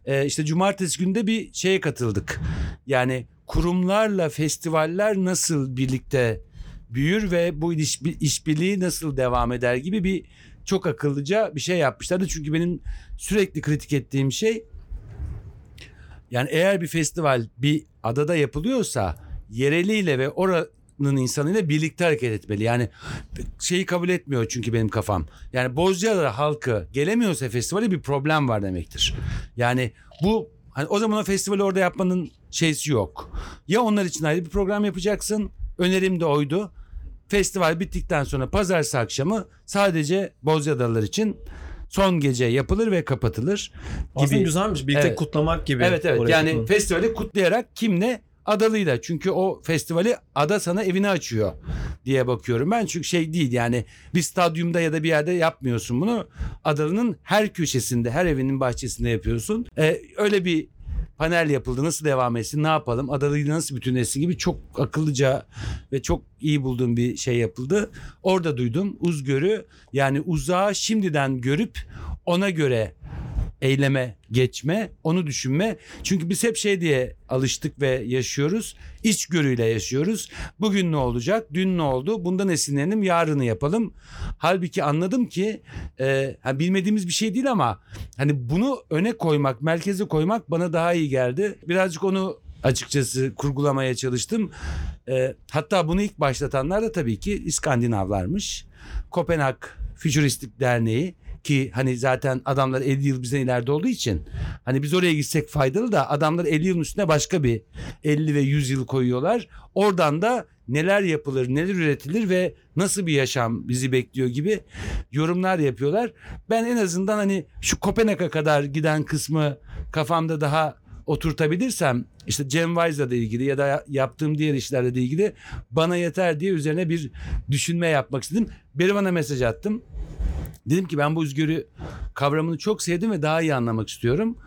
Ee, işte cumartesi günde bir şeye katıldık. Yani kurumlarla festivaller nasıl birlikte büyür ve bu iş, işbirliği nasıl devam eder gibi bir çok akıllıca bir şey yapmışlardı. Çünkü benim sürekli kritik ettiğim şey yani eğer bir festival bir adada yapılıyorsa yereliyle ve oranın insanıyla birlikte hareket etmeli. Yani şeyi kabul etmiyor çünkü benim kafam. Yani Bozcaada halkı gelemiyorsa festivale bir problem var demektir. Yani bu hani o zaman o festivali orada yapmanın şeysi yok. Ya onlar için ayrı bir program yapacaksın. Önerim de oydu. Festival bittikten sonra pazartesi akşamı sadece Bozcaadalılar için son gece yapılır ve kapatılır Aslında gibi. güzelmiş. Birlikte Evet. kutlamak gibi. Evet evet yani katılın. festivali kutlayarak kimle? Adalıyla. Çünkü o festivali ada sana evini açıyor diye bakıyorum ben. Çünkü şey değil yani bir stadyumda ya da bir yerde yapmıyorsun bunu. Adalının her köşesinde, her evinin bahçesinde yapıyorsun. Ee, öyle bir panel yapıldı. Nasıl devam etsin? Ne yapalım? Adalıyla nasıl bütünleşsin gibi çok akıllıca ve çok iyi bulduğum bir şey yapıldı. Orada duydum. Uzgörü yani uzağı şimdiden görüp ona göre eyleme geçme, onu düşünme. Çünkü biz hep şey diye alıştık ve yaşıyoruz. İçgörüyle yaşıyoruz. Bugün ne olacak? Dün ne oldu? Bundan esinlenelim, yarını yapalım. Halbuki anladım ki e, hani bilmediğimiz bir şey değil ama hani bunu öne koymak, merkeze koymak bana daha iyi geldi. Birazcık onu açıkçası kurgulamaya çalıştım. E, hatta bunu ilk başlatanlar da tabii ki İskandinavlarmış. Kopenhag Fütüristik Derneği ki hani zaten adamlar 50 yıl bizden ileride olduğu için hani biz oraya gitsek faydalı da adamlar 50 yılın üstüne başka bir 50 ve 100 yıl koyuyorlar. Oradan da neler yapılır, neler üretilir ve nasıl bir yaşam bizi bekliyor gibi yorumlar yapıyorlar. Ben en azından hani şu Kopenhag'a kadar giden kısmı kafamda daha oturtabilirsem işte Cem Wise'la da ilgili ya da yaptığım diğer işlerle de ilgili bana yeter diye üzerine bir düşünme yapmak istedim. Berivan'a mesaj attım. Dedim ki ben bu özgürü kavramını çok sevdim ve daha iyi anlamak istiyorum.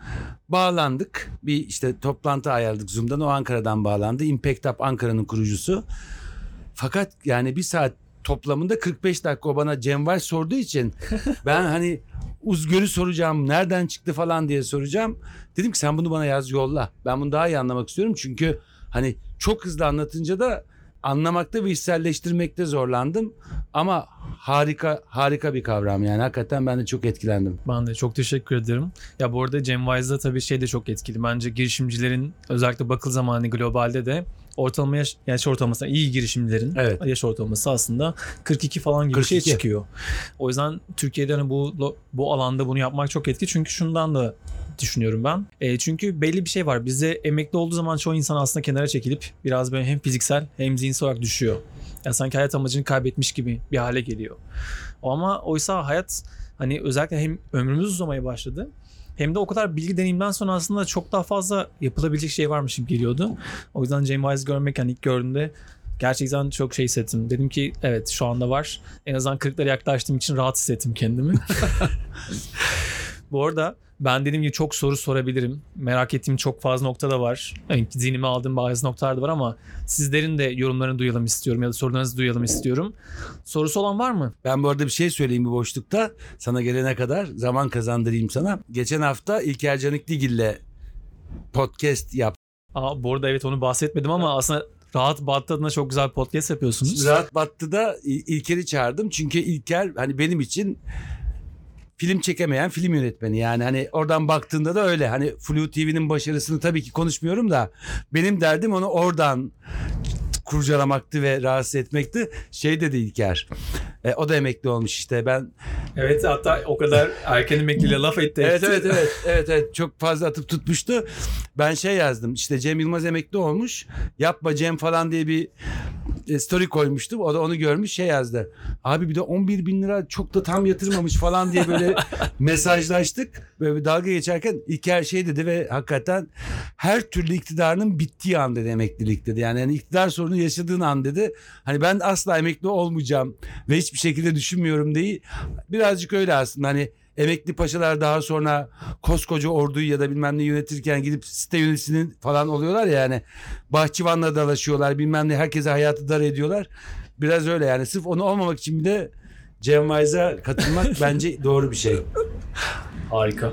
Bağlandık. Bir işte toplantı ayarladık Zoom'dan. O Ankara'dan bağlandı. Impact Up Ankara'nın kurucusu. Fakat yani bir saat toplamında 45 dakika o bana Cem Weiss sorduğu için ben hani Uzgör'ü soracağım nereden çıktı falan diye soracağım. Dedim ki sen bunu bana yaz yolla. Ben bunu daha iyi anlamak istiyorum çünkü hani çok hızlı anlatınca da anlamakta ve içselleştirmekte zorlandım. Ama harika harika bir kavram yani hakikaten ben de çok etkilendim. Ben de çok teşekkür ederim. Ya bu arada Cem Wise'da tabii şey de çok etkili. Bence girişimcilerin özellikle bakıl zamanı globalde de ortalama yaş, yaş ortalaması iyi girişimcilerin Evet. yaş ortalaması aslında 42 falan gibi bir şey 42. çıkıyor. O yüzden Türkiye'de hani bu bu alanda bunu yapmak çok etkili. Çünkü şundan da düşünüyorum ben. E, çünkü belli bir şey var. Bizde emekli olduğu zaman çoğu insan aslında kenara çekilip biraz böyle hem fiziksel hem zihinsel olarak düşüyor. Yani sanki hayat amacını kaybetmiş gibi bir hale geliyor. Ama oysa hayat hani özellikle hem ömrümüz uzamaya başladı hem de o kadar bilgi deneyimden sonra aslında çok daha fazla yapılabilecek şey varmış gibi geliyordu. O yüzden James Wise görmek hani ilk gördüğümde gerçekten çok şey hissettim. Dedim ki evet şu anda var. En azından 40'lara yaklaştığım için rahat hissettim kendimi. Bu arada ben dediğim gibi çok soru sorabilirim. Merak ettiğim çok fazla nokta da var. Yani zihnime aldığım bazı noktalar da var ama sizlerin de yorumlarını duyalım istiyorum ya da sorularınızı duyalım istiyorum. Sorusu olan var mı? Ben bu arada bir şey söyleyeyim bu boşlukta. Sana gelene kadar zaman kazandırayım sana. Geçen hafta İlker Canikligil'le podcast yaptık. Aa, bu arada evet onu bahsetmedim ama aslında Rahat Battı adına çok güzel podcast yapıyorsunuz. Rahat Battı'da İlker'i çağırdım. Çünkü İlker hani benim için film çekemeyen film yönetmeni. Yani hani oradan baktığında da öyle. Hani Flu TV'nin başarısını tabii ki konuşmuyorum da benim derdim onu oradan kurcalamaktı ve rahatsız etmekti. Şey dedi İlker. E, o da emekli olmuş işte. Ben Evet hatta o kadar erken emekliyle laf etti. Evet evet evet evet evet çok fazla atıp tutmuştu. Ben şey yazdım işte Cem Yılmaz emekli olmuş. Yapma Cem falan diye bir e, story koymuştum. O da onu görmüş şey yazdı. Abi bir de 11 bin lira çok da tam yatırmamış falan diye böyle mesajlaştık. Böyle bir dalga geçerken İlker şey dedi ve hakikaten her türlü iktidarının bittiği an dedi emeklilik dedi. Yani, yani iktidar sorunu yaşadığın an dedi. Hani ben asla emekli olmayacağım ve hiçbir şekilde düşünmüyorum değil. Birazcık öyle aslında hani emekli paşalar daha sonra koskoca orduyu ya da bilmem ne yönetirken gidip site yöneticisinin falan oluyorlar ya yani bahçıvanla dalaşıyorlar bilmem ne herkese hayatı dar ediyorlar. Biraz öyle yani sırf onu olmamak için bir de Cem Wise'a katılmak bence doğru bir şey. Harika.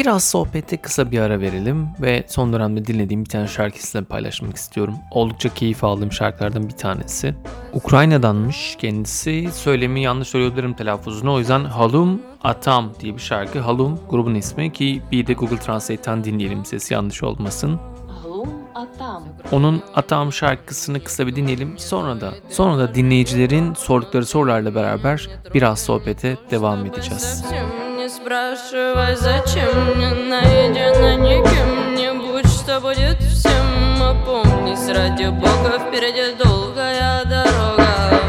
Biraz sohbete kısa bir ara verelim ve son dönemde dinlediğim bir tane şarkı sizinle paylaşmak istiyorum. Oldukça keyif aldığım şarkılardan bir tanesi. Ukrayna'danmış kendisi. Söylemi yanlış söylüyorum telaffuzunu. O yüzden Halum Atam diye bir şarkı. Halum grubun ismi ki bir de Google Translate'ten dinleyelim sesi yanlış olmasın. Atam. Onun Atam şarkısını kısa bir dinleyelim. Sonra da sonra da dinleyicilerin sordukları sorularla beraber biraz sohbete devam edeceğiz. Спрашивай, зачем мне наедино никем? Не будь, что будет всем Опомнись, ради бога, впереди долгая дорога.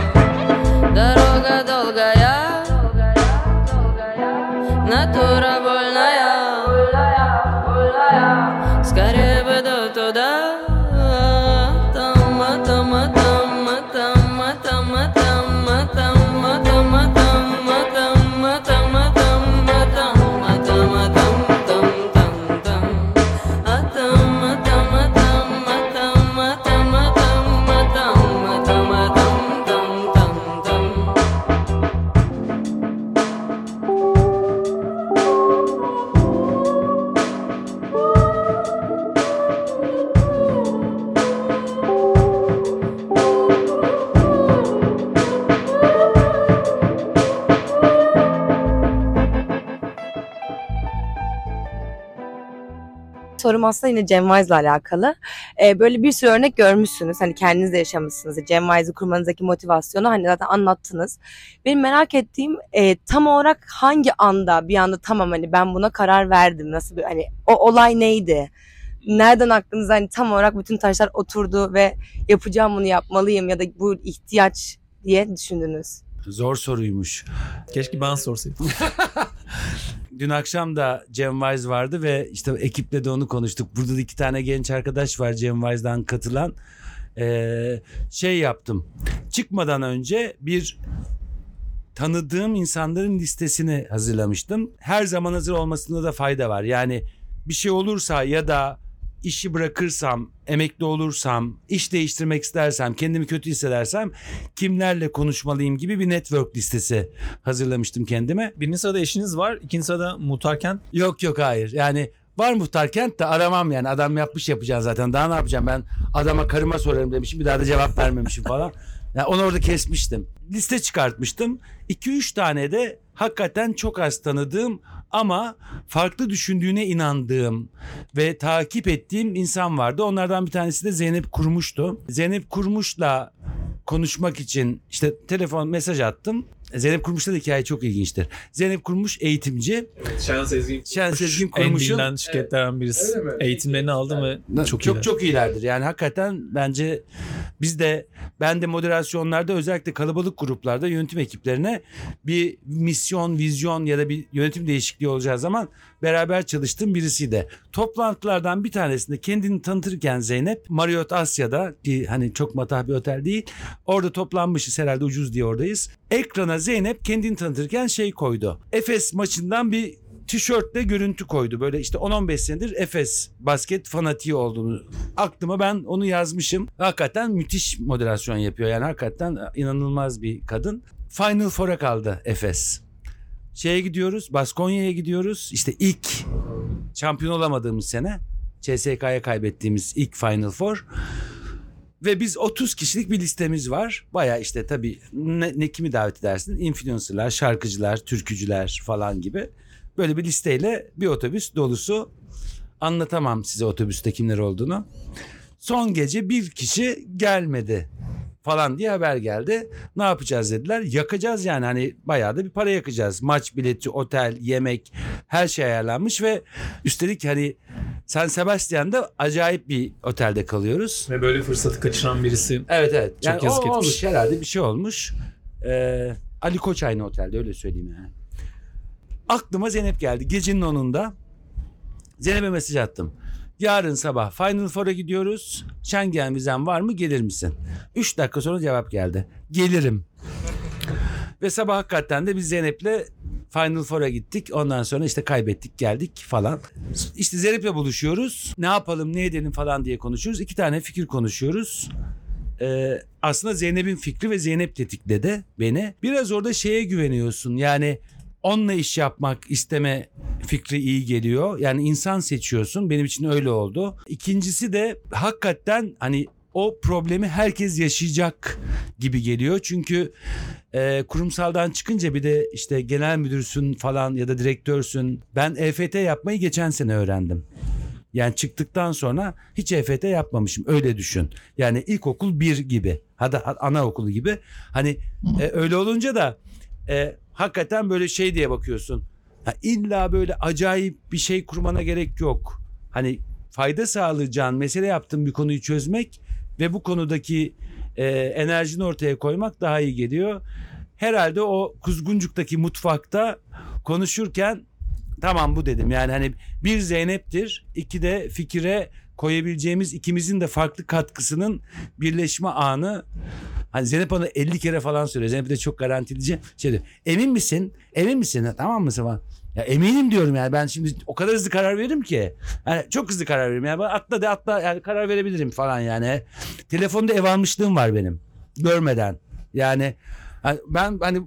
Дорога долгая. Натура Sorum aslında yine Cem Wise'la alakalı. Ee, böyle bir sürü örnek görmüşsünüz. Hani kendiniz de yaşamışsınız. Cem Wise'ı kurmanızdaki motivasyonu hani zaten anlattınız. Benim merak ettiğim e, tam olarak hangi anda bir anda tamam hani ben buna karar verdim. Nasıl bir hani o olay neydi? Nereden aklınıza hani tam olarak bütün taşlar oturdu ve yapacağım bunu yapmalıyım ya da bu ihtiyaç diye düşündünüz? Zor soruymuş. Keşke ben sorsaydım. Dün akşam da Cem Wise vardı ve işte ekiple de onu konuştuk. Burada da iki tane genç arkadaş var Cem Wise'dan katılan. Ee, şey yaptım. Çıkmadan önce bir tanıdığım insanların listesini hazırlamıştım. Her zaman hazır olmasında da fayda var. Yani bir şey olursa ya da işi bırakırsam, emekli olursam, iş değiştirmek istersem, kendimi kötü hissedersem kimlerle konuşmalıyım gibi bir network listesi hazırlamıştım kendime. Birinci sırada eşiniz var. ikinci sırada muhtarken Yok yok hayır. Yani var muhtar kent de aramam yani. Adam yapmış yapacağım zaten. Daha ne yapacağım ben adama karıma sorarım demişim. Bir daha da cevap vermemişim falan. Yani onu orada kesmiştim. Liste çıkartmıştım. 2-3 tane de hakikaten çok az tanıdığım ama farklı düşündüğüne inandığım ve takip ettiğim insan vardı. Onlardan bir tanesi de Zeynep Kurmuş'tu. Zeynep Kurmuş'la konuşmak için işte telefon mesaj attım. Zeynep Kurmuş'ta da hikaye çok ilginçtir. Zeynep Kurmuş eğitimci. Şen Sezgin Şen Sezgin en Kurmuş'un bilinen şirketlerden birisi. Eğitimlerini aldım ve çok çok çok, iyiler. çok iyilerdir. Yani hakikaten bence biz de ben de moderasyonlarda özellikle kalabalık gruplarda yönetim ekiplerine bir misyon, vizyon ya da bir yönetim değişikliği olacağı zaman beraber çalıştığım birisiydi. Toplantılardan bir tanesinde kendini tanıtırken Zeynep Marriott Asya'da ki hani çok matah bir otel değil. Orada toplanmışız herhalde ucuz diye oradayız. Ekrana Zeynep kendini tanıtırken şey koydu. Efes maçından bir tişörtle görüntü koydu. Böyle işte 10-15 senedir Efes basket fanatiği olduğunu. Aklıma ben onu yazmışım. Hakikaten müthiş moderasyon yapıyor. Yani hakikaten inanılmaz bir kadın. Final Four'a kaldı Efes. Şeye gidiyoruz, Baskonya'ya gidiyoruz. İşte ilk şampiyon olamadığımız sene CSK'ya kaybettiğimiz ilk Final Four. Ve biz 30 kişilik bir listemiz var. Baya işte tabii ne, ne kimi davet edersin? Influencerlar, şarkıcılar, türkücüler falan gibi. Böyle bir listeyle bir otobüs dolusu anlatamam size otobüste kimler olduğunu. Son gece bir kişi gelmedi falan diye haber geldi. Ne yapacağız dediler. Yakacağız yani hani bayağı da bir para yakacağız. Maç bileti, otel, yemek her şey ayarlanmış ve üstelik hani San Sebastian'da acayip bir otelde kalıyoruz. Ve böyle fırsatı kaçıran birisi Evet evet. Çok Yani yazık o, etmiş. olmuş herhalde bir şey olmuş. Ee, Ali Koç aynı otelde öyle söyleyeyim yani. Aklıma Zeynep geldi. Gecenin onunda Zeynep'e mesaj attım. Yarın sabah Final Four'a gidiyoruz. Schengen vizen var mı gelir misin? 3 dakika sonra cevap geldi. Gelirim. Ve sabah hakikaten de biz Zeynep'le Final Four'a gittik. Ondan sonra işte kaybettik geldik falan. İşte Zeynep'le buluşuyoruz. Ne yapalım ne edelim falan diye konuşuyoruz. İki tane fikir konuşuyoruz. Ee, aslında Zeynep'in fikri ve Zeynep tetikledi beni. Biraz orada şeye güveniyorsun. Yani onunla iş yapmak isteme fikri iyi geliyor. Yani insan seçiyorsun. Benim için öyle oldu. İkincisi de hakikaten hani o problemi herkes yaşayacak gibi geliyor. Çünkü e, kurumsaldan çıkınca bir de işte genel müdürsün falan ya da direktörsün. Ben EFT yapmayı geçen sene öğrendim. Yani çıktıktan sonra hiç EFT yapmamışım öyle düşün. Yani ilkokul bir gibi. Hadi anaokulu gibi. Hani e, öyle olunca da e, hakikaten böyle şey diye bakıyorsun. Ha, illa böyle acayip bir şey kurmana gerek yok. Hani fayda sağlayacağın mesele yaptığın bir konuyu çözmek ve bu konudaki e, enerjini ortaya koymak daha iyi geliyor. Herhalde o Kuzguncuk'taki mutfakta konuşurken tamam bu dedim. Yani hani bir Zeynep'tir, iki de fikire koyabileceğimiz ikimizin de farklı katkısının birleşme anı. Hani Zeynep bana 50 kere falan söylüyor. Zeynep de çok garantilici. Şey diyor, emin misin? Emin misin? Tamam mısın falan. Ya eminim diyorum yani ben şimdi o kadar hızlı karar veririm ki. Yani çok hızlı karar veririm. Yani atla de atla yani karar verebilirim falan yani. Telefonda ev almışlığım var benim. Görmeden. Yani hani ben hani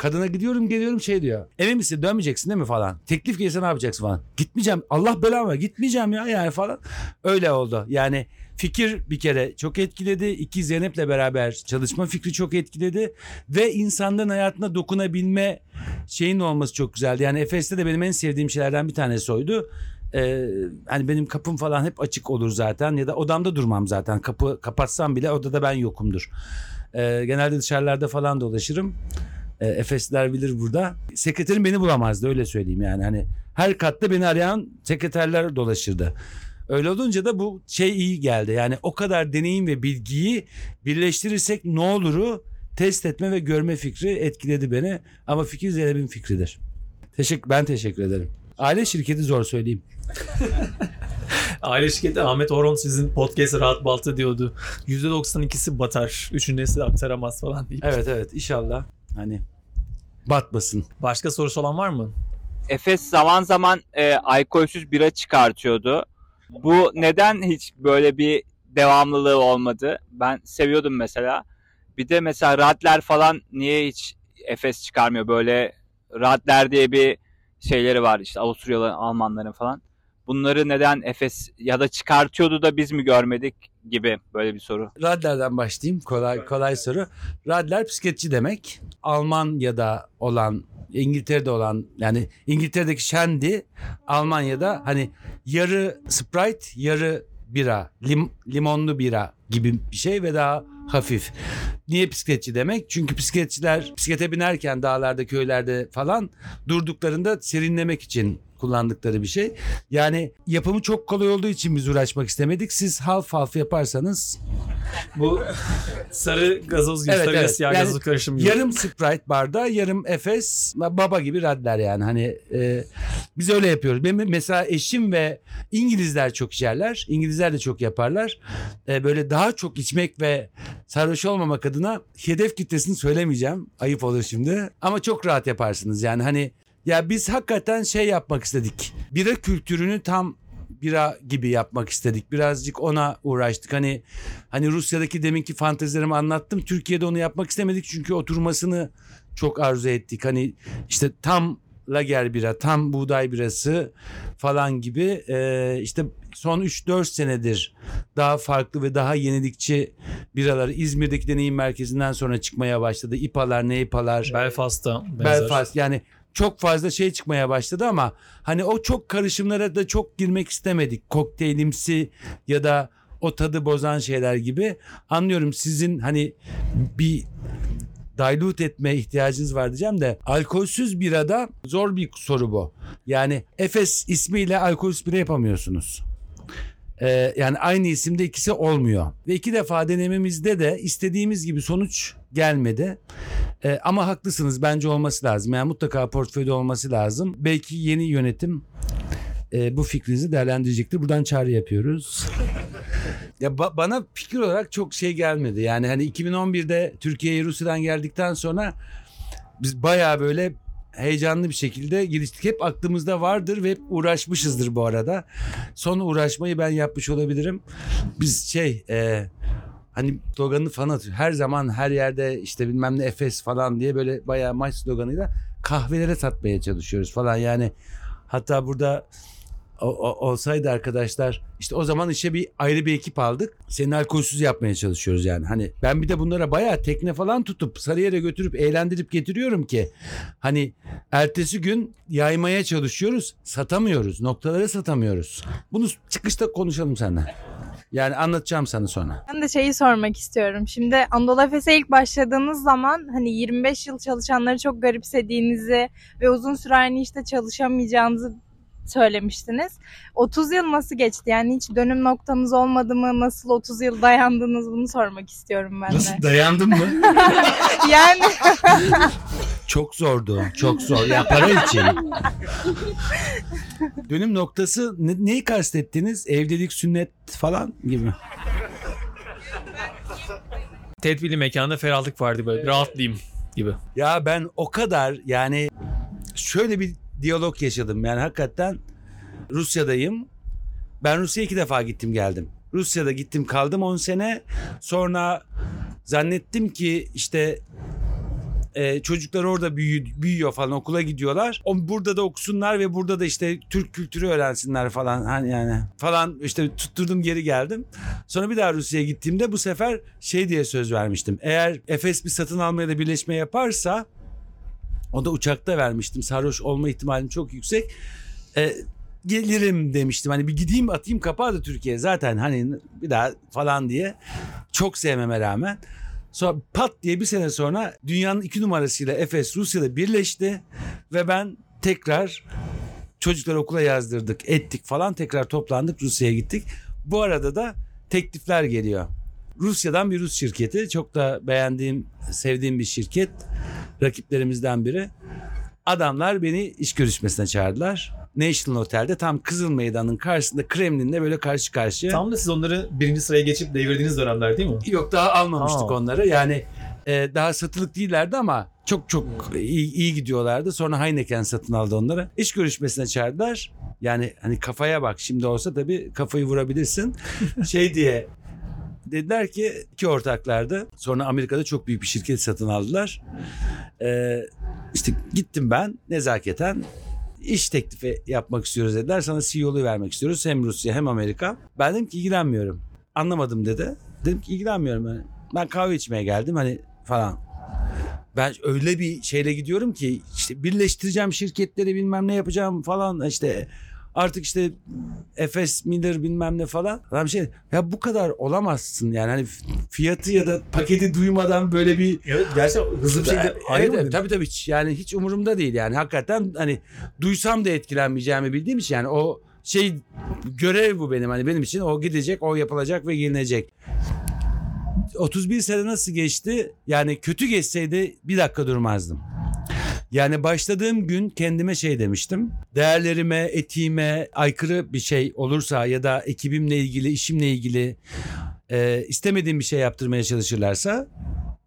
kadına gidiyorum geliyorum şey diyor. Emin misin dönmeyeceksin değil mi falan. Teklif gelse ne yapacaksın falan. Gitmeyeceğim. Allah belamı. Gitmeyeceğim ya yani falan. Öyle oldu. Yani fikir bir kere çok etkiledi. İki Zeynep'le beraber çalışma fikri çok etkiledi. Ve insanların hayatına dokunabilme şeyin olması çok güzeldi. Yani Efes'te de benim en sevdiğim şeylerden bir tanesi oydu. Ee, hani benim kapım falan hep açık olur zaten ya da odamda durmam zaten. Kapı kapatsam bile odada ben yokumdur. Ee, genelde dışarılarda falan dolaşırım. E, Efesliler bilir burada. Sekreterim beni bulamazdı öyle söyleyeyim yani. Hani her katta beni arayan sekreterler dolaşırdı. Öyle olunca da bu şey iyi geldi. Yani o kadar deneyim ve bilgiyi birleştirirsek ne oluru test etme ve görme fikri etkiledi beni. Ama fikir Zeynep'in fikridir. Teşekkür, ben teşekkür ederim. Aile şirketi zor söyleyeyim. Aile şirketi Ahmet Orhon sizin podcast'ı rahat balta diyordu. %92'si batar. Üçüncüsü aktaramaz falan deyip. Evet evet inşallah hani batmasın. Başka sorusu olan var mı? Efes zaman zaman e, alkolsüz bira çıkartıyordu. Bu neden hiç böyle bir devamlılığı olmadı? Ben seviyordum mesela. Bir de mesela Radler falan niye hiç Efes çıkarmıyor? Böyle Radler diye bir şeyleri var işte Avusturyalıların, Almanların falan. Bunları neden Efes ya da çıkartıyordu da biz mi görmedik gibi böyle bir soru. Radler'den başlayayım. Kolay kolay soru. Radler bisikletçi demek. Almanya'da olan, İngiltere'de olan yani İngiltere'deki Shandy, Almanya'da hani yarı Sprite, yarı bira, lim, limonlu bira gibi bir şey ve daha hafif. Niye bisikletçi demek? Çünkü bisikletçiler bisiklete binerken dağlarda, köylerde falan durduklarında serinlemek için kullandıkları bir şey. Yani yapımı çok kolay olduğu için biz uğraşmak istemedik. Siz half half yaparsanız Bu sarı gazoz gibi, Evet, sarı evet. siyah Yani gazoz karışımı gibi. yarım Sprite barda, yarım Efes, baba gibi radler yani. Hani e, biz öyle yapıyoruz. Benim mesela eşim ve İngilizler çok içerler. İngilizler de çok yaparlar. E, böyle daha çok içmek ve sarhoş olmamak adına hedef kitlesini söylemeyeceğim. Ayıp olur şimdi. Ama çok rahat yaparsınız. Yani hani ya biz hakikaten şey yapmak istedik. Bira kültürünü tam bira gibi yapmak istedik. Birazcık ona uğraştık. Hani hani Rusya'daki deminki fantezilerimi anlattım. Türkiye'de onu yapmak istemedik çünkü oturmasını çok arzu ettik. Hani işte tam lager bira, tam buğday birası falan gibi Ee, işte son 3-4 senedir daha farklı ve daha yenilikçi biralar İzmir'deki deneyim merkezinden sonra çıkmaya başladı. İPA'lar, NEIPA'lar. Belfast'ta benzer. Belfast yani çok fazla şey çıkmaya başladı ama hani o çok karışımlara da çok girmek istemedik. Kokteylimsi ya da o tadı bozan şeyler gibi. Anlıyorum sizin hani bir dilute etme ihtiyacınız var diyeceğim de alkolsüz birada zor bir soru bu. Yani Efes ismiyle alkolsüz bira yapamıyorsunuz. Ee, yani aynı isimde ikisi olmuyor. Ve iki defa denememizde de istediğimiz gibi sonuç gelmedi. Ee, ama haklısınız bence olması lazım. Yani mutlaka portföyde olması lazım. Belki yeni yönetim e, bu fikrinizi değerlendirecektir. Buradan çağrı yapıyoruz. ya ba- bana fikir olarak çok şey gelmedi. Yani hani 2011'de Türkiye'ye Rusya'dan geldikten sonra biz bayağı böyle heyecanlı bir şekilde geliştik. Hep aklımızda vardır ve hep uğraşmışızdır bu arada. Son uğraşmayı ben yapmış olabilirim. Biz şey e, hani sloganı falan atıyor. Her zaman her yerde işte bilmem ne Efes falan diye böyle bayağı maç sloganıyla kahvelere satmaya çalışıyoruz falan. Yani hatta burada o- o- olsaydı arkadaşlar işte o zaman işe bir ayrı bir ekip aldık. Seni alkolsüz yapmaya çalışıyoruz yani. Hani ben bir de bunlara bayağı tekne falan tutup Sarıyer'e götürüp eğlendirip getiriyorum ki hani ertesi gün yaymaya çalışıyoruz. Satamıyoruz. Noktalara satamıyoruz. Bunu çıkışta konuşalım seninle. Yani anlatacağım sana sonra. Ben de şeyi sormak istiyorum. Şimdi Anadolu Efes'e ilk başladığınız zaman hani 25 yıl çalışanları çok garipsediğinizi ve uzun süre aynı işte çalışamayacağınızı söylemiştiniz. 30 yıl nasıl geçti? Yani hiç dönüm noktanız olmadı mı? Nasıl 30 yıl dayandınız? Bunu sormak istiyorum ben de. dayandın mı? Yani Çok zordu. Çok zor. Ya para için. Dönüm noktası ne, neyi kastettiniz? Evlilik, sünnet falan gibi. Tedbirli mekanda ferahlık vardı böyle. Rahatlayayım gibi. Ya ben o kadar yani şöyle bir diyalog yaşadım. Yani hakikaten Rusya'dayım. Ben Rusya'ya iki defa gittim geldim. Rusya'da gittim kaldım 10 sene. Sonra zannettim ki işte e, çocuklar orada büyü- büyüyor falan okula gidiyorlar. O, burada da okusunlar ve burada da işte Türk kültürü öğrensinler falan hani yani falan işte tutturdum geri geldim. Sonra bir daha Rusya'ya gittiğimde bu sefer şey diye söz vermiştim. Eğer Efes bir satın almaya da birleşme yaparsa o da uçakta vermiştim. Sarhoş olma ihtimalim çok yüksek. E, gelirim demiştim. Hani bir gideyim atayım kapağı da Türkiye zaten hani bir daha falan diye. Çok sevmeme rağmen. Sonra pat diye bir sene sonra dünyanın iki numarasıyla Efes Rusya'da birleşti ve ben tekrar çocukları okula yazdırdık, ettik falan tekrar toplandık Rusya'ya gittik. Bu arada da teklifler geliyor. Rusya'dan bir Rus şirketi çok da beğendiğim, sevdiğim bir şirket. Rakiplerimizden biri. Adamlar beni iş görüşmesine çağırdılar. National Otel'de tam Kızıl Meydan'ın karşısında Kremlin'le böyle karşı karşıya. Tam da siz onları birinci sıraya geçip devirdiğiniz dönemler değil mi? Yok daha almamıştık Aa. onları. Yani e, daha satılık değillerdi ama çok çok iyi, iyi gidiyorlardı. Sonra Heineken satın aldı onları. İş görüşmesine çağırdılar. Yani hani kafaya bak şimdi olsa tabii kafayı vurabilirsin. şey diye dediler ki iki ortaklardı. Sonra Amerika'da çok büyük bir şirket satın aldılar. Ee, işte gittim ben nezaketen iş teklifi yapmak istiyoruz dediler. Sana CEO'luğu vermek istiyoruz. Hem Rusya hem Amerika. Ben dedim ki ilgilenmiyorum. Anlamadım dedi. Dedim ki ilgilenmiyorum. Ben, ben kahve içmeye geldim hani falan. Ben öyle bir şeyle gidiyorum ki işte birleştireceğim şirketleri bilmem ne yapacağım falan işte artık işte Efes Miller bilmem ne falan. Adam şey ya bu kadar olamazsın yani hani fiyatı ya da paketi duymadan böyle bir Evet gerçekten hızlı bir şekilde Evet, evet, tabii tabii hiç yani hiç umurumda değil yani hakikaten hani duysam da etkilenmeyeceğimi bildiğim için yani o şey görev bu benim hani benim için o gidecek o yapılacak ve gelinecek. 31 sene nasıl geçti? Yani kötü geçseydi bir dakika durmazdım. Yani başladığım gün kendime şey demiştim. Değerlerime, etiğime aykırı bir şey olursa ya da ekibimle ilgili, işimle ilgili e, istemediğim bir şey yaptırmaya çalışırlarsa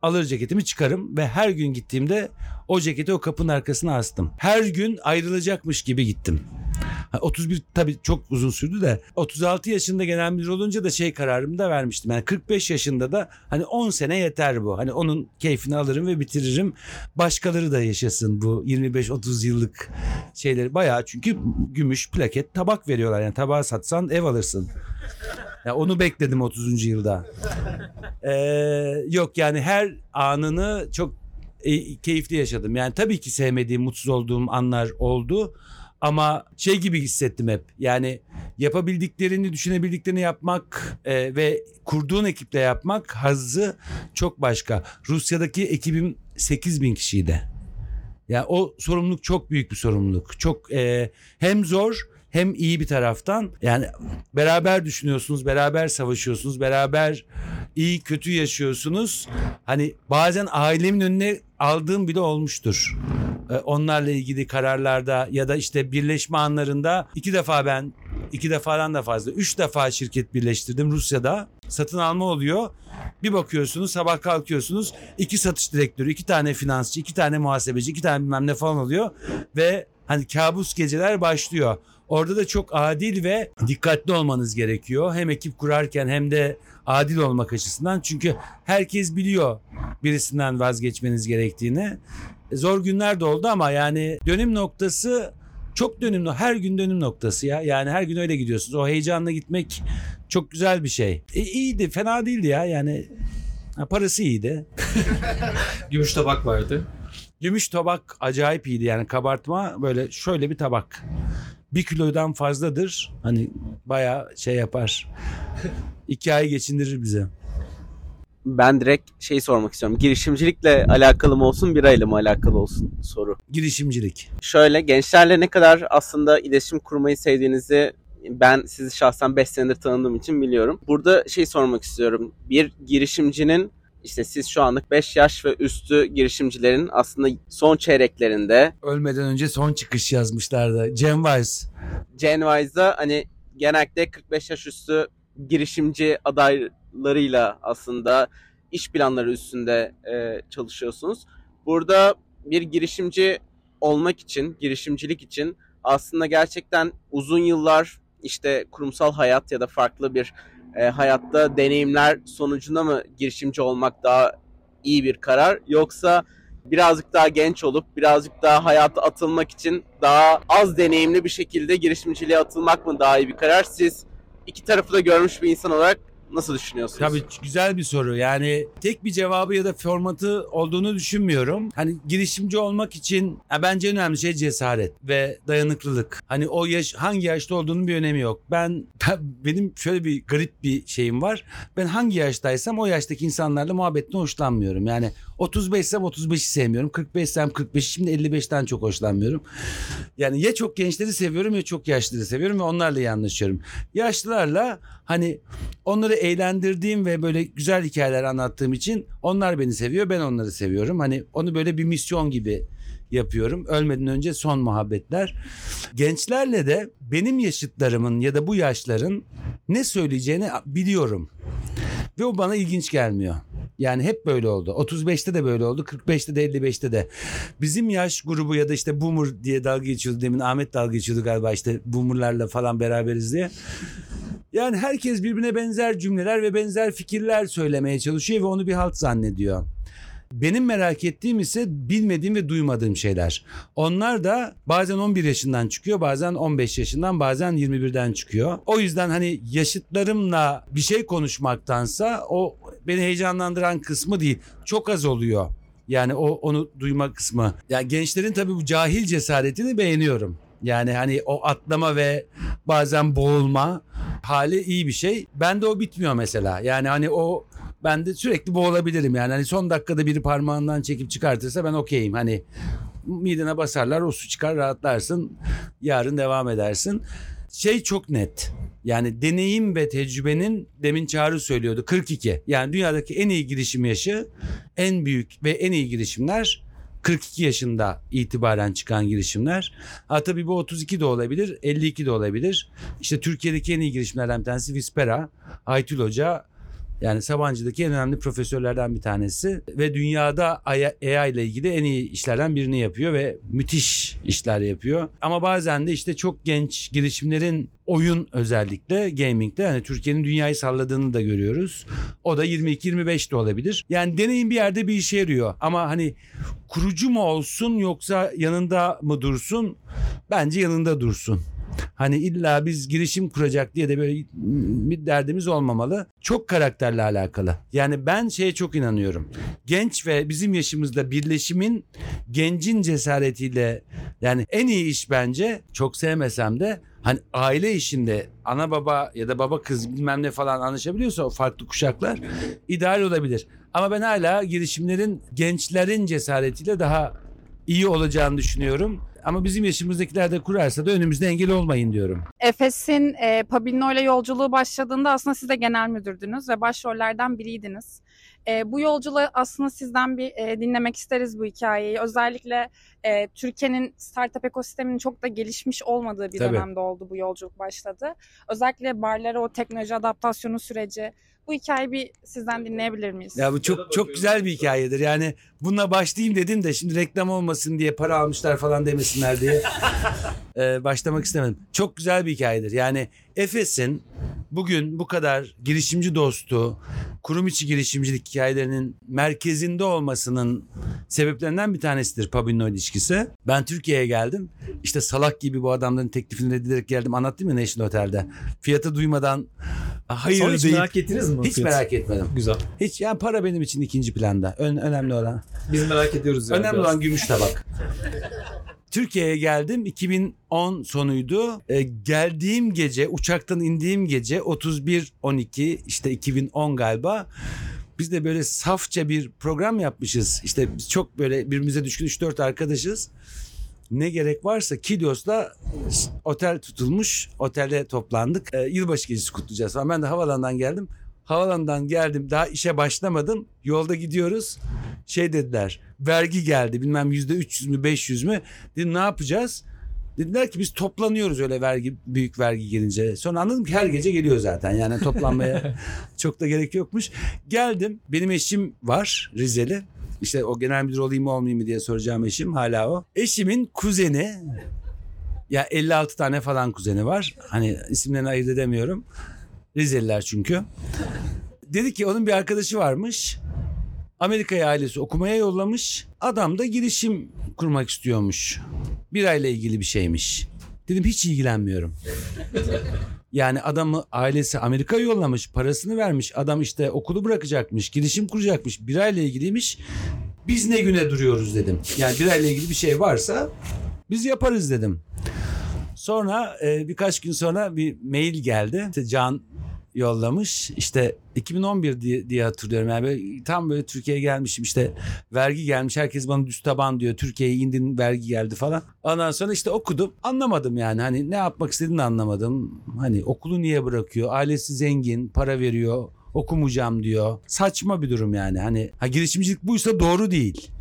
alır ceketimi çıkarım ve her gün gittiğimde o ceketi o kapının arkasına astım. Her gün ayrılacakmış gibi gittim. Ha, 31 tabii çok uzun sürdü de 36 yaşında genel müdür olunca da şey kararımı da vermiştim. Yani 45 yaşında da hani 10 sene yeter bu. Hani onun keyfini alırım ve bitiririm. Başkaları da yaşasın bu 25-30 yıllık şeyleri. Bayağı çünkü gümüş plaket tabak veriyorlar. Yani tabağı satsan ev alırsın. Ya onu bekledim 30. yılda. Ee, yok yani her anını çok e, keyifli yaşadım. Yani tabii ki sevmediğim, mutsuz olduğum anlar oldu. Ama şey gibi hissettim hep. Yani yapabildiklerini, düşünebildiklerini yapmak e, ve kurduğun ekiple yapmak hazzı çok başka. Rusya'daki ekibim 8 bin kişiydi. Ya o sorumluluk çok büyük bir sorumluluk. Çok e, hem zor hem iyi bir taraftan yani beraber düşünüyorsunuz, beraber savaşıyorsunuz, beraber iyi kötü yaşıyorsunuz. Hani bazen ailemin önüne aldığım bile olmuştur. Ee, Onlarla ilgili kararlarda ya da işte birleşme anlarında iki defa ben iki defadan da fazla üç defa şirket birleştirdim Rusya'da. Satın alma oluyor. Bir bakıyorsunuz sabah kalkıyorsunuz iki satış direktörü, iki tane finansçı, iki tane muhasebeci, iki tane bilmem ne falan oluyor. Ve hani kabus geceler başlıyor. Orada da çok adil ve dikkatli olmanız gerekiyor. Hem ekip kurarken hem de adil olmak açısından. Çünkü herkes biliyor birisinden vazgeçmeniz gerektiğini. Zor günler de oldu ama yani dönüm noktası çok dönüm her gün dönüm noktası ya. Yani her gün öyle gidiyorsunuz. O heyecanla gitmek çok güzel bir şey. E, iyiydi, fena değildi ya. Yani ha, parası iyiydi. Gümüş tabak vardı. Gümüş tabak acayip iyiydi yani kabartma böyle şöyle bir tabak. Bir kilodan fazladır. Hani bayağı şey yapar. İki ay geçindirir bize. Ben direkt şey sormak istiyorum. Girişimcilikle alakalı mı olsun, birayla mı alakalı olsun soru. Girişimcilik. Şöyle gençlerle ne kadar aslında iletişim kurmayı sevdiğinizi ben sizi şahsen 5 senedir tanıdığım için biliyorum. Burada şey sormak istiyorum. Bir girişimcinin işte siz şu anlık 5 yaş ve üstü girişimcilerin aslında son çeyreklerinde Ölmeden önce son çıkış yazmışlardı. Cem Weiss. Gen Y'da hani genellikle 45 yaş üstü girişimci adaylarıyla aslında iş planları üstünde e, çalışıyorsunuz. Burada bir girişimci olmak için, girişimcilik için aslında gerçekten uzun yıllar işte kurumsal hayat ya da farklı bir e, hayatta deneyimler sonucunda mı girişimci olmak daha iyi bir karar yoksa birazcık daha genç olup birazcık daha hayata atılmak için daha az deneyimli bir şekilde girişimciliğe atılmak mı daha iyi bir karar? Siz iki tarafı da görmüş bir insan olarak nasıl düşünüyorsunuz? Tabii güzel bir soru. Yani tek bir cevabı ya da formatı olduğunu düşünmüyorum. Hani girişimci olmak için ya bence en önemli şey cesaret ve dayanıklılık. Hani o yaş hangi yaşta olduğunun bir önemi yok. Ben, ben benim şöyle bir garip bir şeyim var. Ben hangi yaştaysam o yaştaki insanlarla muhabbetten hoşlanmıyorum. Yani 35'sem 35'i sevmiyorum. 45'sem 45'i şimdi 55'ten çok hoşlanmıyorum. Yani ya çok gençleri seviyorum ya çok yaşlıları seviyorum ve onlarla iyi anlaşıyorum. Yaşlılarla hani onları eğlendirdiğim ve böyle güzel hikayeler anlattığım için onlar beni seviyor ben onları seviyorum. Hani onu böyle bir misyon gibi yapıyorum. Ölmeden önce son muhabbetler. Gençlerle de benim yaşıtlarımın ya da bu yaşların ne söyleyeceğini biliyorum. Ve o bana ilginç gelmiyor. Yani hep böyle oldu. 35'te de böyle oldu. 45'te de 55'te de. Bizim yaş grubu ya da işte boomer diye dalga geçiyordu. Demin Ahmet dalga geçiyordu galiba işte boomerlarla falan beraberiz diye. Yani herkes birbirine benzer cümleler ve benzer fikirler söylemeye çalışıyor ve onu bir halt zannediyor. Benim merak ettiğim ise bilmediğim ve duymadığım şeyler. Onlar da bazen 11 yaşından çıkıyor, bazen 15 yaşından, bazen 21'den çıkıyor. O yüzden hani yaşıtlarımla bir şey konuşmaktansa o beni heyecanlandıran kısmı değil. Çok az oluyor. Yani o onu duyma kısmı. Yani gençlerin tabii bu cahil cesaretini beğeniyorum. Yani hani o atlama ve bazen boğulma hali iyi bir şey. Bende o bitmiyor mesela. Yani hani o ben de sürekli boğulabilirim yani. Hani son dakikada biri parmağından çekip çıkartırsa ben okeyim. Hani midene basarlar o su çıkar rahatlarsın. Yarın devam edersin. Şey çok net. Yani deneyim ve tecrübenin demin Çağrı söylüyordu 42. Yani dünyadaki en iyi girişim yaşı en büyük ve en iyi girişimler 42 yaşında itibaren çıkan girişimler. Ha tabii bu 32 de olabilir, 52 de olabilir. İşte Türkiye'deki en iyi girişimlerden bir tanesi Vispera. Aytül Hoca yani Sabancı'daki en önemli profesörlerden bir tanesi ve dünyada AI ile ilgili en iyi işlerden birini yapıyor ve müthiş işler yapıyor. Ama bazen de işte çok genç girişimlerin oyun özellikle gaming'de hani Türkiye'nin dünyayı salladığını da görüyoruz. O da 22-25 de olabilir. Yani deneyim bir yerde bir işe yarıyor ama hani kurucu mu olsun yoksa yanında mı dursun? Bence yanında dursun. Hani illa biz girişim kuracak diye de böyle bir derdimiz olmamalı. Çok karakterle alakalı. Yani ben şeye çok inanıyorum. Genç ve bizim yaşımızda birleşimin gencin cesaretiyle yani en iyi iş bence çok sevmesem de hani aile işinde ana baba ya da baba kız bilmem ne falan anlaşabiliyorsa o farklı kuşaklar ideal olabilir. Ama ben hala girişimlerin gençlerin cesaretiyle daha iyi olacağını düşünüyorum. Ama bizim yaşımızdakiler de kurarsa da önümüzde engel olmayın diyorum. Efes'in e, Pabinno ile yolculuğu başladığında aslında siz de genel müdürdünüz ve başrollerden biriydiniz. E, bu yolculuğu aslında sizden bir e, dinlemek isteriz bu hikayeyi. Özellikle e, Türkiye'nin startup ekosisteminin çok da gelişmiş olmadığı bir Tabii. dönemde oldu bu yolculuk başladı. Özellikle barlara o teknoloji adaptasyonu süreci. Bu hikayeyi bir sizden dinleyebilir miyiz? Ya bu çok çok güzel bir hikayedir. Yani bununla başlayayım dedim de şimdi reklam olmasın diye para almışlar falan demesinler diye Ee, başlamak istemedim. Çok güzel bir hikayedir. Yani Efes'in bugün bu kadar girişimci dostu, kurum içi girişimcilik hikayelerinin merkezinde olmasının sebeplerinden bir tanesidir Pabinno ilişkisi. Ben Türkiye'ye geldim. İşte salak gibi bu adamların teklifini reddederek geldim. Anlattım ya National Otel'de. Fiyatı duymadan hayır Sonra hiç deyip merak ettiniz mi? hiç fiyatı? merak etmedim. Güzel. Hiç yani para benim için ikinci planda. Ön, önemli olan. Biz merak ediyoruz yani. önemli biraz. olan gümüş tabak. Türkiye'ye geldim 2010 sonuydu. Ee, geldiğim gece uçaktan indiğim gece 31-12 işte 2010 galiba. Biz de böyle safça bir program yapmışız. İşte biz çok böyle birbirimize düşkün 3-4 arkadaşız. Ne gerek varsa Kilyos'la otel tutulmuş. Otelde toplandık. Ee, yılbaşı gecesi kutlayacağız falan. Ben de havalandan geldim. Havalandan geldim. Daha işe başlamadım. Yolda gidiyoruz. Şey dediler. Vergi geldi. Bilmem yüzde 300 mü 500 mü. Dedim ne yapacağız? Dediler ki biz toplanıyoruz öyle vergi büyük vergi gelince. Sonra anladım ki her gece geliyor zaten. Yani toplanmaya çok da gerek yokmuş. Geldim. Benim eşim var Rizeli. İşte o genel müdür olayım mı olmayayım mı diye soracağım eşim hala o. Eşimin kuzeni ya 56 tane falan kuzeni var. Hani isimlerini ayırt edemiyorum. Rizeliler çünkü. Dedi ki onun bir arkadaşı varmış. Amerika'ya ailesi okumaya yollamış. Adam da girişim kurmak istiyormuş. Birayla ilgili bir şeymiş. Dedim hiç ilgilenmiyorum. Yani adamı ailesi Amerika'ya yollamış, parasını vermiş. Adam işte okulu bırakacakmış, girişim kuracakmış, birayla ilgiliymiş. Biz ne güne duruyoruz dedim. Yani birayla ilgili bir şey varsa biz yaparız dedim. Sonra e, birkaç gün sonra bir mail geldi. İşte Can yollamış. İşte 2011 diye, diye hatırlıyorum. Yani böyle, tam böyle Türkiye'ye gelmişim işte vergi gelmiş. Herkes bana düz taban diyor. Türkiye'ye indin vergi geldi falan. Ondan sonra işte okudum. Anlamadım yani. Hani ne yapmak istediğini anlamadım. Hani okulu niye bırakıyor? Ailesi zengin, para veriyor. Okumayacağım diyor. Saçma bir durum yani. Hani ha, girişimcilik buysa doğru değil.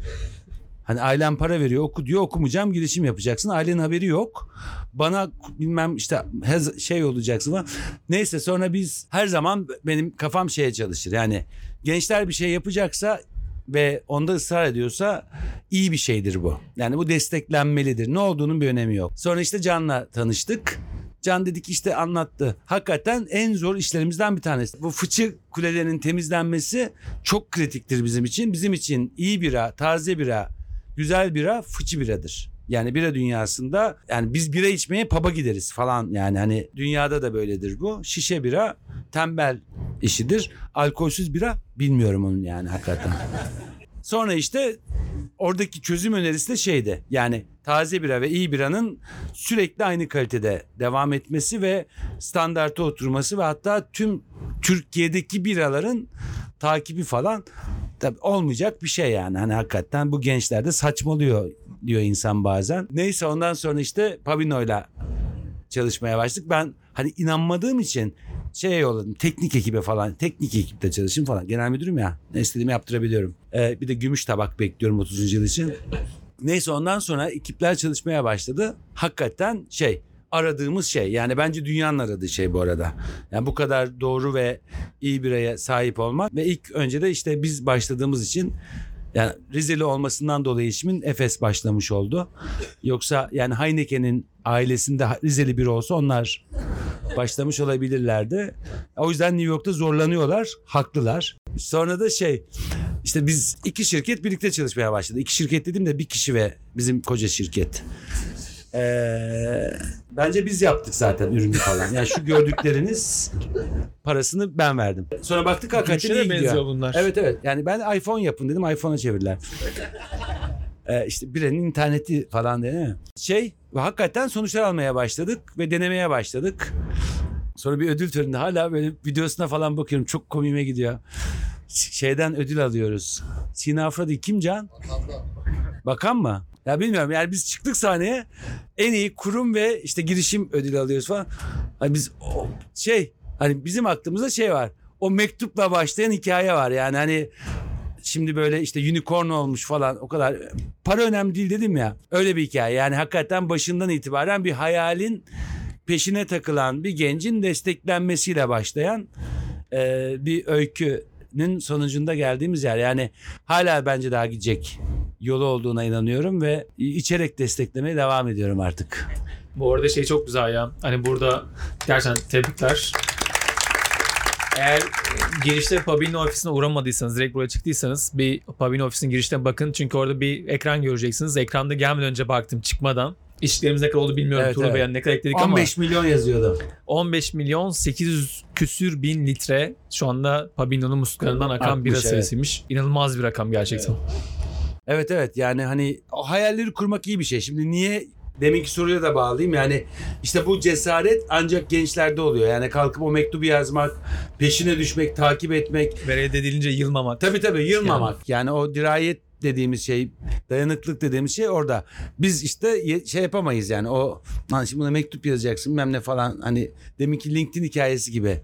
Hani ailen para veriyor oku diyor okumayacağım girişim yapacaksın. Ailenin haberi yok. Bana bilmem işte hez- şey olacaksın falan. Neyse sonra biz her zaman benim kafam şeye çalışır. Yani gençler bir şey yapacaksa ve onda ısrar ediyorsa iyi bir şeydir bu. Yani bu desteklenmelidir. Ne olduğunun bir önemi yok. Sonra işte Can'la tanıştık. Can dedik işte anlattı. Hakikaten en zor işlerimizden bir tanesi. Bu fıçı kulelerinin temizlenmesi çok kritiktir bizim için. Bizim için iyi bira, taze bira, güzel bira fıçı biradır. Yani bira dünyasında yani biz bira içmeye pub'a gideriz falan yani hani dünyada da böyledir bu. Şişe bira tembel işidir. Alkolsüz bira bilmiyorum onun yani hakikaten. Sonra işte oradaki çözüm önerisi de şeydi. Yani taze bira ve iyi biranın sürekli aynı kalitede devam etmesi ve standarta oturması ve hatta tüm Türkiye'deki biraların takibi falan tabii olmayacak bir şey yani. Hani hakikaten bu gençlerde saçmalıyor diyor insan bazen. Neyse ondan sonra işte Pabino'yla çalışmaya başladık. Ben hani inanmadığım için şey yolladım teknik ekibe falan teknik ekipte çalışayım falan genel müdürüm ya ne istediğimi yaptırabiliyorum Ee, bir de gümüş tabak bekliyorum 30. yıl için neyse ondan sonra ekipler çalışmaya başladı hakikaten şey aradığımız şey yani bence dünyanın aradığı şey bu arada yani bu kadar doğru ve iyi bireye sahip olmak ve ilk önce de işte biz başladığımız için yani Rizeli olmasından dolayı işimin Efes başlamış oldu. Yoksa yani Heineken'in ailesinde Rizeli biri olsa onlar başlamış olabilirlerdi. O yüzden New York'ta zorlanıyorlar. Haklılar. Sonra da şey işte biz iki şirket birlikte çalışmaya başladı. İki şirket dedim de bir kişi ve bizim koca şirket. Ee, bence biz yaptık zaten ürünü falan. Yani şu gördükleriniz parasını ben verdim. Sonra baktık hakikaten iyi gidiyor. benziyor bunlar. Evet evet. Yani ben iPhone yapın dedim iPhone'a çevirdiler. Ee, işte birenin interneti falan değil mi? Şey ve hakikaten sonuçlar almaya başladık ve denemeye başladık. Sonra bir ödül töreninde hala böyle videosuna falan bakıyorum. Çok komiğime gidiyor. şeyden ödül alıyoruz. Sina Afra değil kim Can? Bakan mı? Ya bilmiyorum yani biz çıktık sahneye en iyi kurum ve işte girişim ödülü alıyoruz falan. Hani biz şey hani bizim aklımızda şey var. O mektupla başlayan hikaye var yani hani şimdi böyle işte unicorn olmuş falan o kadar para önemli değil dedim ya. Öyle bir hikaye yani hakikaten başından itibaren bir hayalin peşine takılan bir gencin desteklenmesiyle başlayan e, bir öykünün sonucunda geldiğimiz yer. Yani hala bence daha gidecek yolu olduğuna inanıyorum ve içerek desteklemeye devam ediyorum artık. Bu arada şey çok güzel ya. Hani burada gerçekten tebrikler. Eğer girişte Pabino ofisine uğramadıysanız, direkt buraya çıktıysanız bir Pabino ofisinin girişine bakın. Çünkü orada bir ekran göreceksiniz. Ekranda gelmeden önce baktım çıkmadan. İşlerimiz ne kadar oldu bilmiyorum. Evet, Tuğrul evet. Yani ne kadar ekledik ama 15 milyon yazıyordu. 15 milyon 800 küsür bin litre şu anda Pabino'nun musluklarından akan Akmış, bira evet. sayısıymış. İnanılmaz bir rakam gerçekten. Evet evet yani hani hayalleri kurmak iyi bir şey. Şimdi niye deminki soruya da bağlayayım. Yani işte bu cesaret ancak gençlerde oluyor. Yani kalkıp o mektubu yazmak, peşine düşmek, takip etmek. Ve reddedilince yılmamak. Tabii tabii yılmamak. Yani, o dirayet dediğimiz şey, dayanıklık dediğimiz şey orada. Biz işte şey yapamayız yani o lan şimdi buna mektup yazacaksın bilmem ne falan hani deminki LinkedIn hikayesi gibi.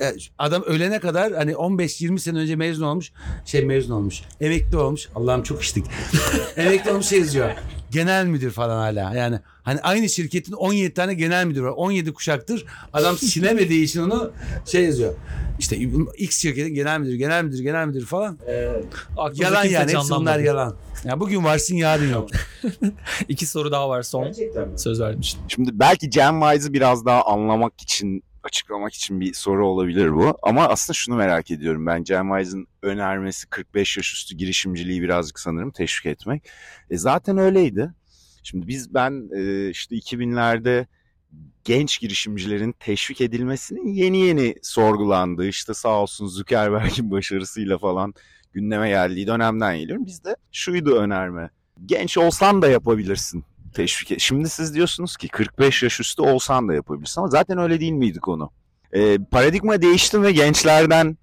E, Adam ölene kadar hani 15-20 sene önce mezun olmuş. Şey mezun olmuş. Emekli olmuş. Allah'ım çok içtik. Emekli olmuş şey yazıyor. Genel müdür falan hala. Yani hani aynı şirketin 17 tane genel müdür var. 17 kuşaktır. Adam silemediği için onu şey yazıyor. İşte X şirketin genel müdürü, genel müdür, genel müdür falan. Aklımızda Yalan yani. Hepsi bunlar yalan. Ya bugün varsın yarın yok. İki soru daha var son. Söz vermiştim. Şimdi belki Gen Wise'ı biraz daha anlamak için, açıklamak için bir soru olabilir bu. Ama aslında şunu merak ediyorum ben. Gen Wise'ın önermesi 45 yaş üstü girişimciliği birazcık sanırım teşvik etmek. E zaten öyleydi. Şimdi biz ben e, işte 2000'lerde genç girişimcilerin teşvik edilmesinin yeni yeni sorgulandığı işte sağ olsun Zuckerberg'in başarısıyla falan gündeme geldiği dönemden geliyorum. Bizde şuydu önerme. Genç olsan da yapabilirsin teşvik et. Şimdi siz diyorsunuz ki 45 yaş üstü olsan da yapabilirsin ama zaten öyle değil miydi konu? Ee, paradigma değişti ve gençlerden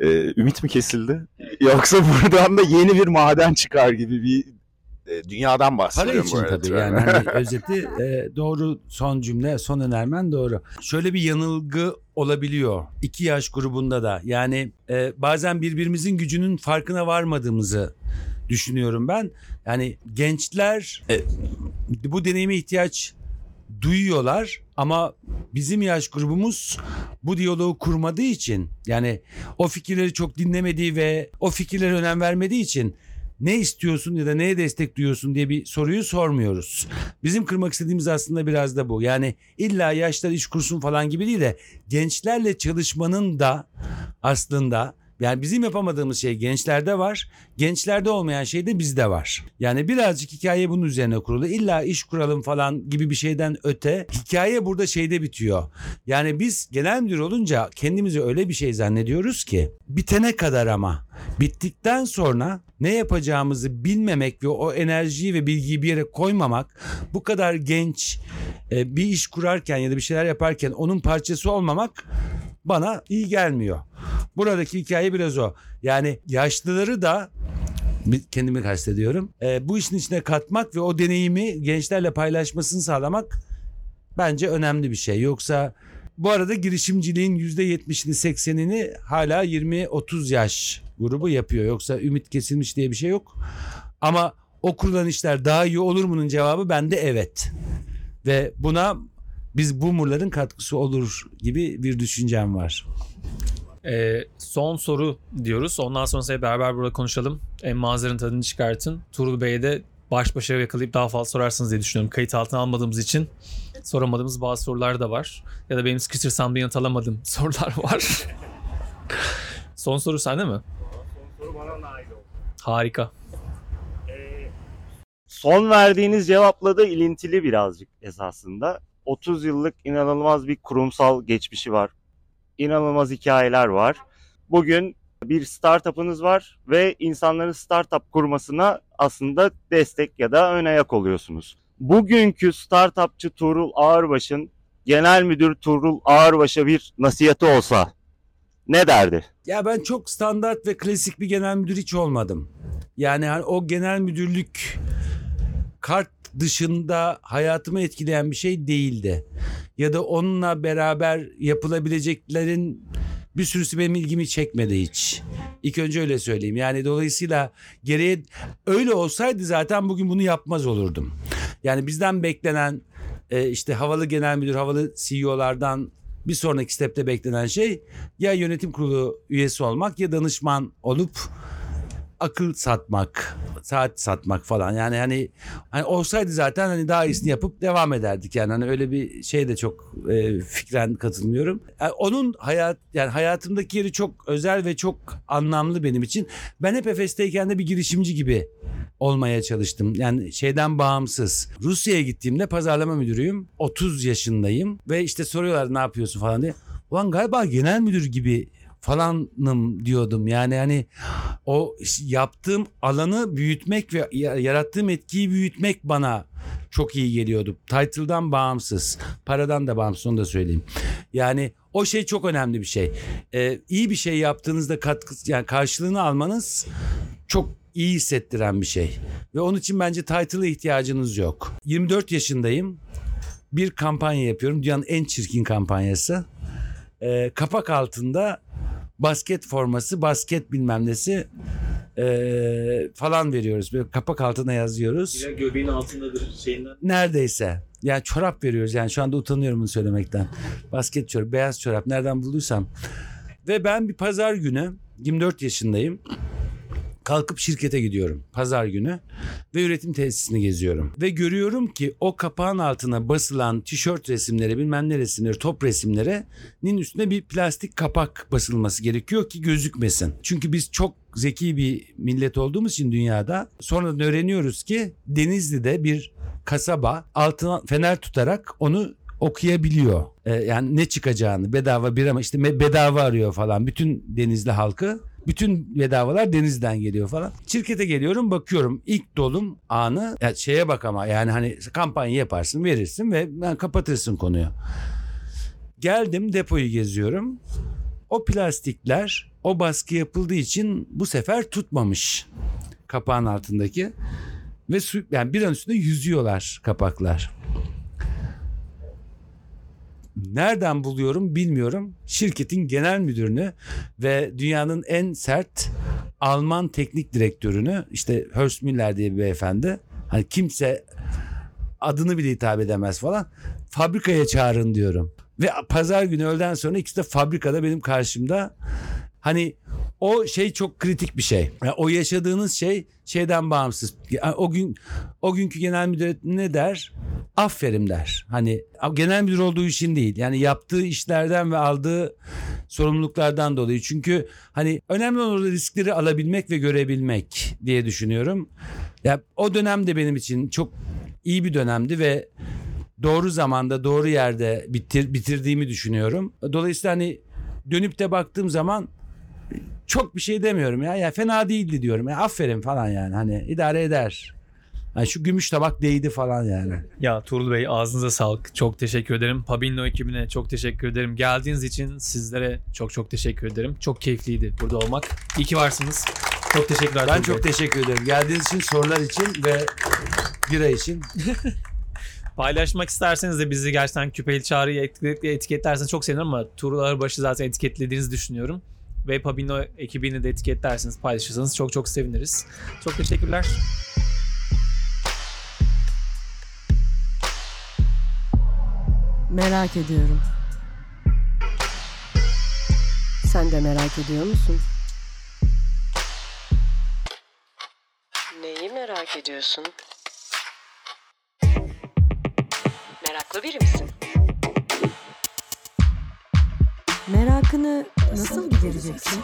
e, ümit mi kesildi? Yoksa buradan da yeni bir maden çıkar gibi bir e, dünyadan Para bahsediyorum. için bu tabii yani hani özeti e, doğru son cümle son önermen doğru. Şöyle bir yanılgı olabiliyor iki yaş grubunda da yani e, bazen birbirimizin gücünün farkına varmadığımızı düşünüyorum ben. Yani gençler e, bu deneyime ihtiyaç duyuyorlar ama bizim yaş grubumuz bu diyaloğu kurmadığı için yani o fikirleri çok dinlemediği ve o fikirlere önem vermediği için ne istiyorsun ya da neye destek duyuyorsun diye bir soruyu sormuyoruz. Bizim kırmak istediğimiz aslında biraz da bu. Yani illa yaşlar iş kursun falan gibi değil de gençlerle çalışmanın da aslında yani bizim yapamadığımız şey gençlerde var. Gençlerde olmayan şey de bizde var. Yani birazcık hikaye bunun üzerine kurulu. İlla iş kuralım falan gibi bir şeyden öte hikaye burada şeyde bitiyor. Yani biz genel müdür olunca kendimizi öyle bir şey zannediyoruz ki bitene kadar ama bittikten sonra ne yapacağımızı bilmemek ve o enerjiyi ve bilgiyi bir yere koymamak bu kadar genç e, bir iş kurarken ya da bir şeyler yaparken onun parçası olmamak bana iyi gelmiyor. Buradaki hikaye biraz o. Yani yaşlıları da kendimi kastediyorum. E, bu işin içine katmak ve o deneyimi gençlerle paylaşmasını sağlamak bence önemli bir şey. Yoksa bu arada girişimciliğin %70'ini 80'ini hala 20-30 yaş grubu yapıyor. Yoksa ümit kesilmiş diye bir şey yok. Ama o kurulan işler daha iyi olur mu'nun cevabı bende evet. Ve buna biz boomerların katkısı olur gibi bir düşüncem var. Ee, son soru diyoruz. Ondan sonra hep beraber burada konuşalım. En manzaranın tadını çıkartın. Tuğrul Bey'e de baş başa yakalayıp daha fazla sorarsınız diye düşünüyorum. Kayıt altına almadığımız için soramadığımız bazı sorular da var. Ya da benim sıkıştırsam da yanıt alamadığım sorular var. son soru sende mi? Harika. Son verdiğiniz cevapla da ilintili birazcık esasında. 30 yıllık inanılmaz bir kurumsal geçmişi var. İnanılmaz hikayeler var. Bugün bir startup'ınız var ve insanların startup kurmasına aslında destek ya da ön ayak oluyorsunuz. Bugünkü startupçı Tuğrul Ağırbaş'ın genel müdür Tuğrul Ağırbaş'a bir nasihati olsa ne derdi? Ya ben çok standart ve klasik bir genel müdür hiç olmadım. Yani hani o genel müdürlük kart dışında hayatımı etkileyen bir şey değildi. Ya da onunla beraber yapılabileceklerin bir sürüsü benim ilgimi çekmedi hiç. İlk önce öyle söyleyeyim. Yani dolayısıyla geriye öyle olsaydı zaten bugün bunu yapmaz olurdum. Yani bizden beklenen e, işte havalı genel müdür, havalı CEO'lardan bir sonraki stepte beklenen şey ya yönetim kurulu üyesi olmak ya danışman olup akıl satmak, saat satmak falan. Yani hani hani olsaydı zaten hani daha iyisini yapıp devam ederdik. Yani hani öyle bir şey de çok e, fikren katılmıyorum. Yani onun hayat yani hayatımdaki yeri çok özel ve çok anlamlı benim için. Ben hep Efes'teyken de bir girişimci gibi olmaya çalıştım. Yani şeyden bağımsız. Rusya'ya gittiğimde pazarlama müdürüyüm. 30 yaşındayım ve işte soruyorlar ne yapıyorsun falan diye. Ulan galiba genel müdür gibi falanım diyordum. Yani hani o yaptığım alanı büyütmek ve yarattığım etkiyi büyütmek bana çok iyi geliyordu. Title'dan bağımsız, paradan da bağımsız onu da söyleyeyim. Yani o şey çok önemli bir şey. Ee, iyi bir şey yaptığınızda katkı yani karşılığını almanız çok iyi hissettiren bir şey. Ve onun için bence title'a ihtiyacınız yok. 24 yaşındayım. Bir kampanya yapıyorum. Dünyanın en çirkin kampanyası. Ee, kapak altında basket forması, basket bilmem nesi ee, falan veriyoruz. Böyle kapak altına yazıyoruz. göbeğin altındadır şeyinden. Neredeyse. Yani çorap veriyoruz. Yani şu anda utanıyorum bunu söylemekten. Basket çorap, beyaz çorap nereden bulduysam. Ve ben bir pazar günü 24 yaşındayım. Kalkıp şirkete gidiyorum pazar günü ve üretim tesisini geziyorum. Ve görüyorum ki o kapağın altına basılan tişört resimleri bilmem ne resimleri top resimlerinin üstüne bir plastik kapak basılması gerekiyor ki gözükmesin. Çünkü biz çok zeki bir millet olduğumuz için dünyada sonradan öğreniyoruz ki Denizli'de bir kasaba altına fener tutarak onu okuyabiliyor. Ee, yani ne çıkacağını bedava bir ama işte bedava arıyor falan bütün Denizli halkı. Bütün bedavalar denizden geliyor falan. Şirkete geliyorum bakıyorum ilk dolum anı yani şeye bak ama yani hani kampanya yaparsın verirsin ve yani kapatırsın konuyu. Geldim depoyu geziyorum. O plastikler o baskı yapıldığı için bu sefer tutmamış kapağın altındaki ve su, yani bir an üstünde yüzüyorlar kapaklar. Nereden buluyorum bilmiyorum. Şirketin genel müdürünü ve dünyanın en sert Alman teknik direktörünü işte Horst Müller diye bir beyefendi. Hani kimse adını bile hitap edemez falan. Fabrikaya çağırın diyorum. Ve pazar günü öğleden sonra ikisi de fabrikada benim karşımda. Hani o şey çok kritik bir şey. Yani o yaşadığınız şey şeyden bağımsız. Yani o gün o günkü genel müdür ne der? Aferin der. Hani genel müdür olduğu için değil. Yani yaptığı işlerden ve aldığı sorumluluklardan dolayı. Çünkü hani önemli olan riskleri alabilmek ve görebilmek diye düşünüyorum. Ya o dönem de benim için çok iyi bir dönemdi ve doğru zamanda doğru yerde bitir, bitirdiğimi düşünüyorum. Dolayısıyla hani dönüp de baktığım zaman çok bir şey demiyorum ya. Ya fena değildi diyorum. Ya aferin falan yani. Hani idare eder. Yani şu gümüş tabak değdi falan yani. Ya Tuğrul Bey ağzınıza sağlık. Çok teşekkür ederim. Pabinlo ekibine çok teşekkür ederim. Geldiğiniz için sizlere çok çok teşekkür ederim. Çok keyifliydi burada olmak. İyi ki varsınız. Çok teşekkürler. Ben Tuğrul çok Bey. teşekkür ederim. Geldiğiniz için, sorular için ve bira için. Paylaşmak isterseniz de bizi gerçekten Küpeli Çağrı'yı etiketlerseniz çok sevinirim ama Tuğrul Ağırbaş'ı zaten etiketlediğinizi düşünüyorum. Ve Pabino ekibini de etiketlerseniz paylaşırsanız çok çok seviniriz. Çok teşekkürler. Merak ediyorum. Sen de merak ediyor musun? Neyi merak ediyorsun? Meraklı biri misin? Merakını nasıl gidereceksin?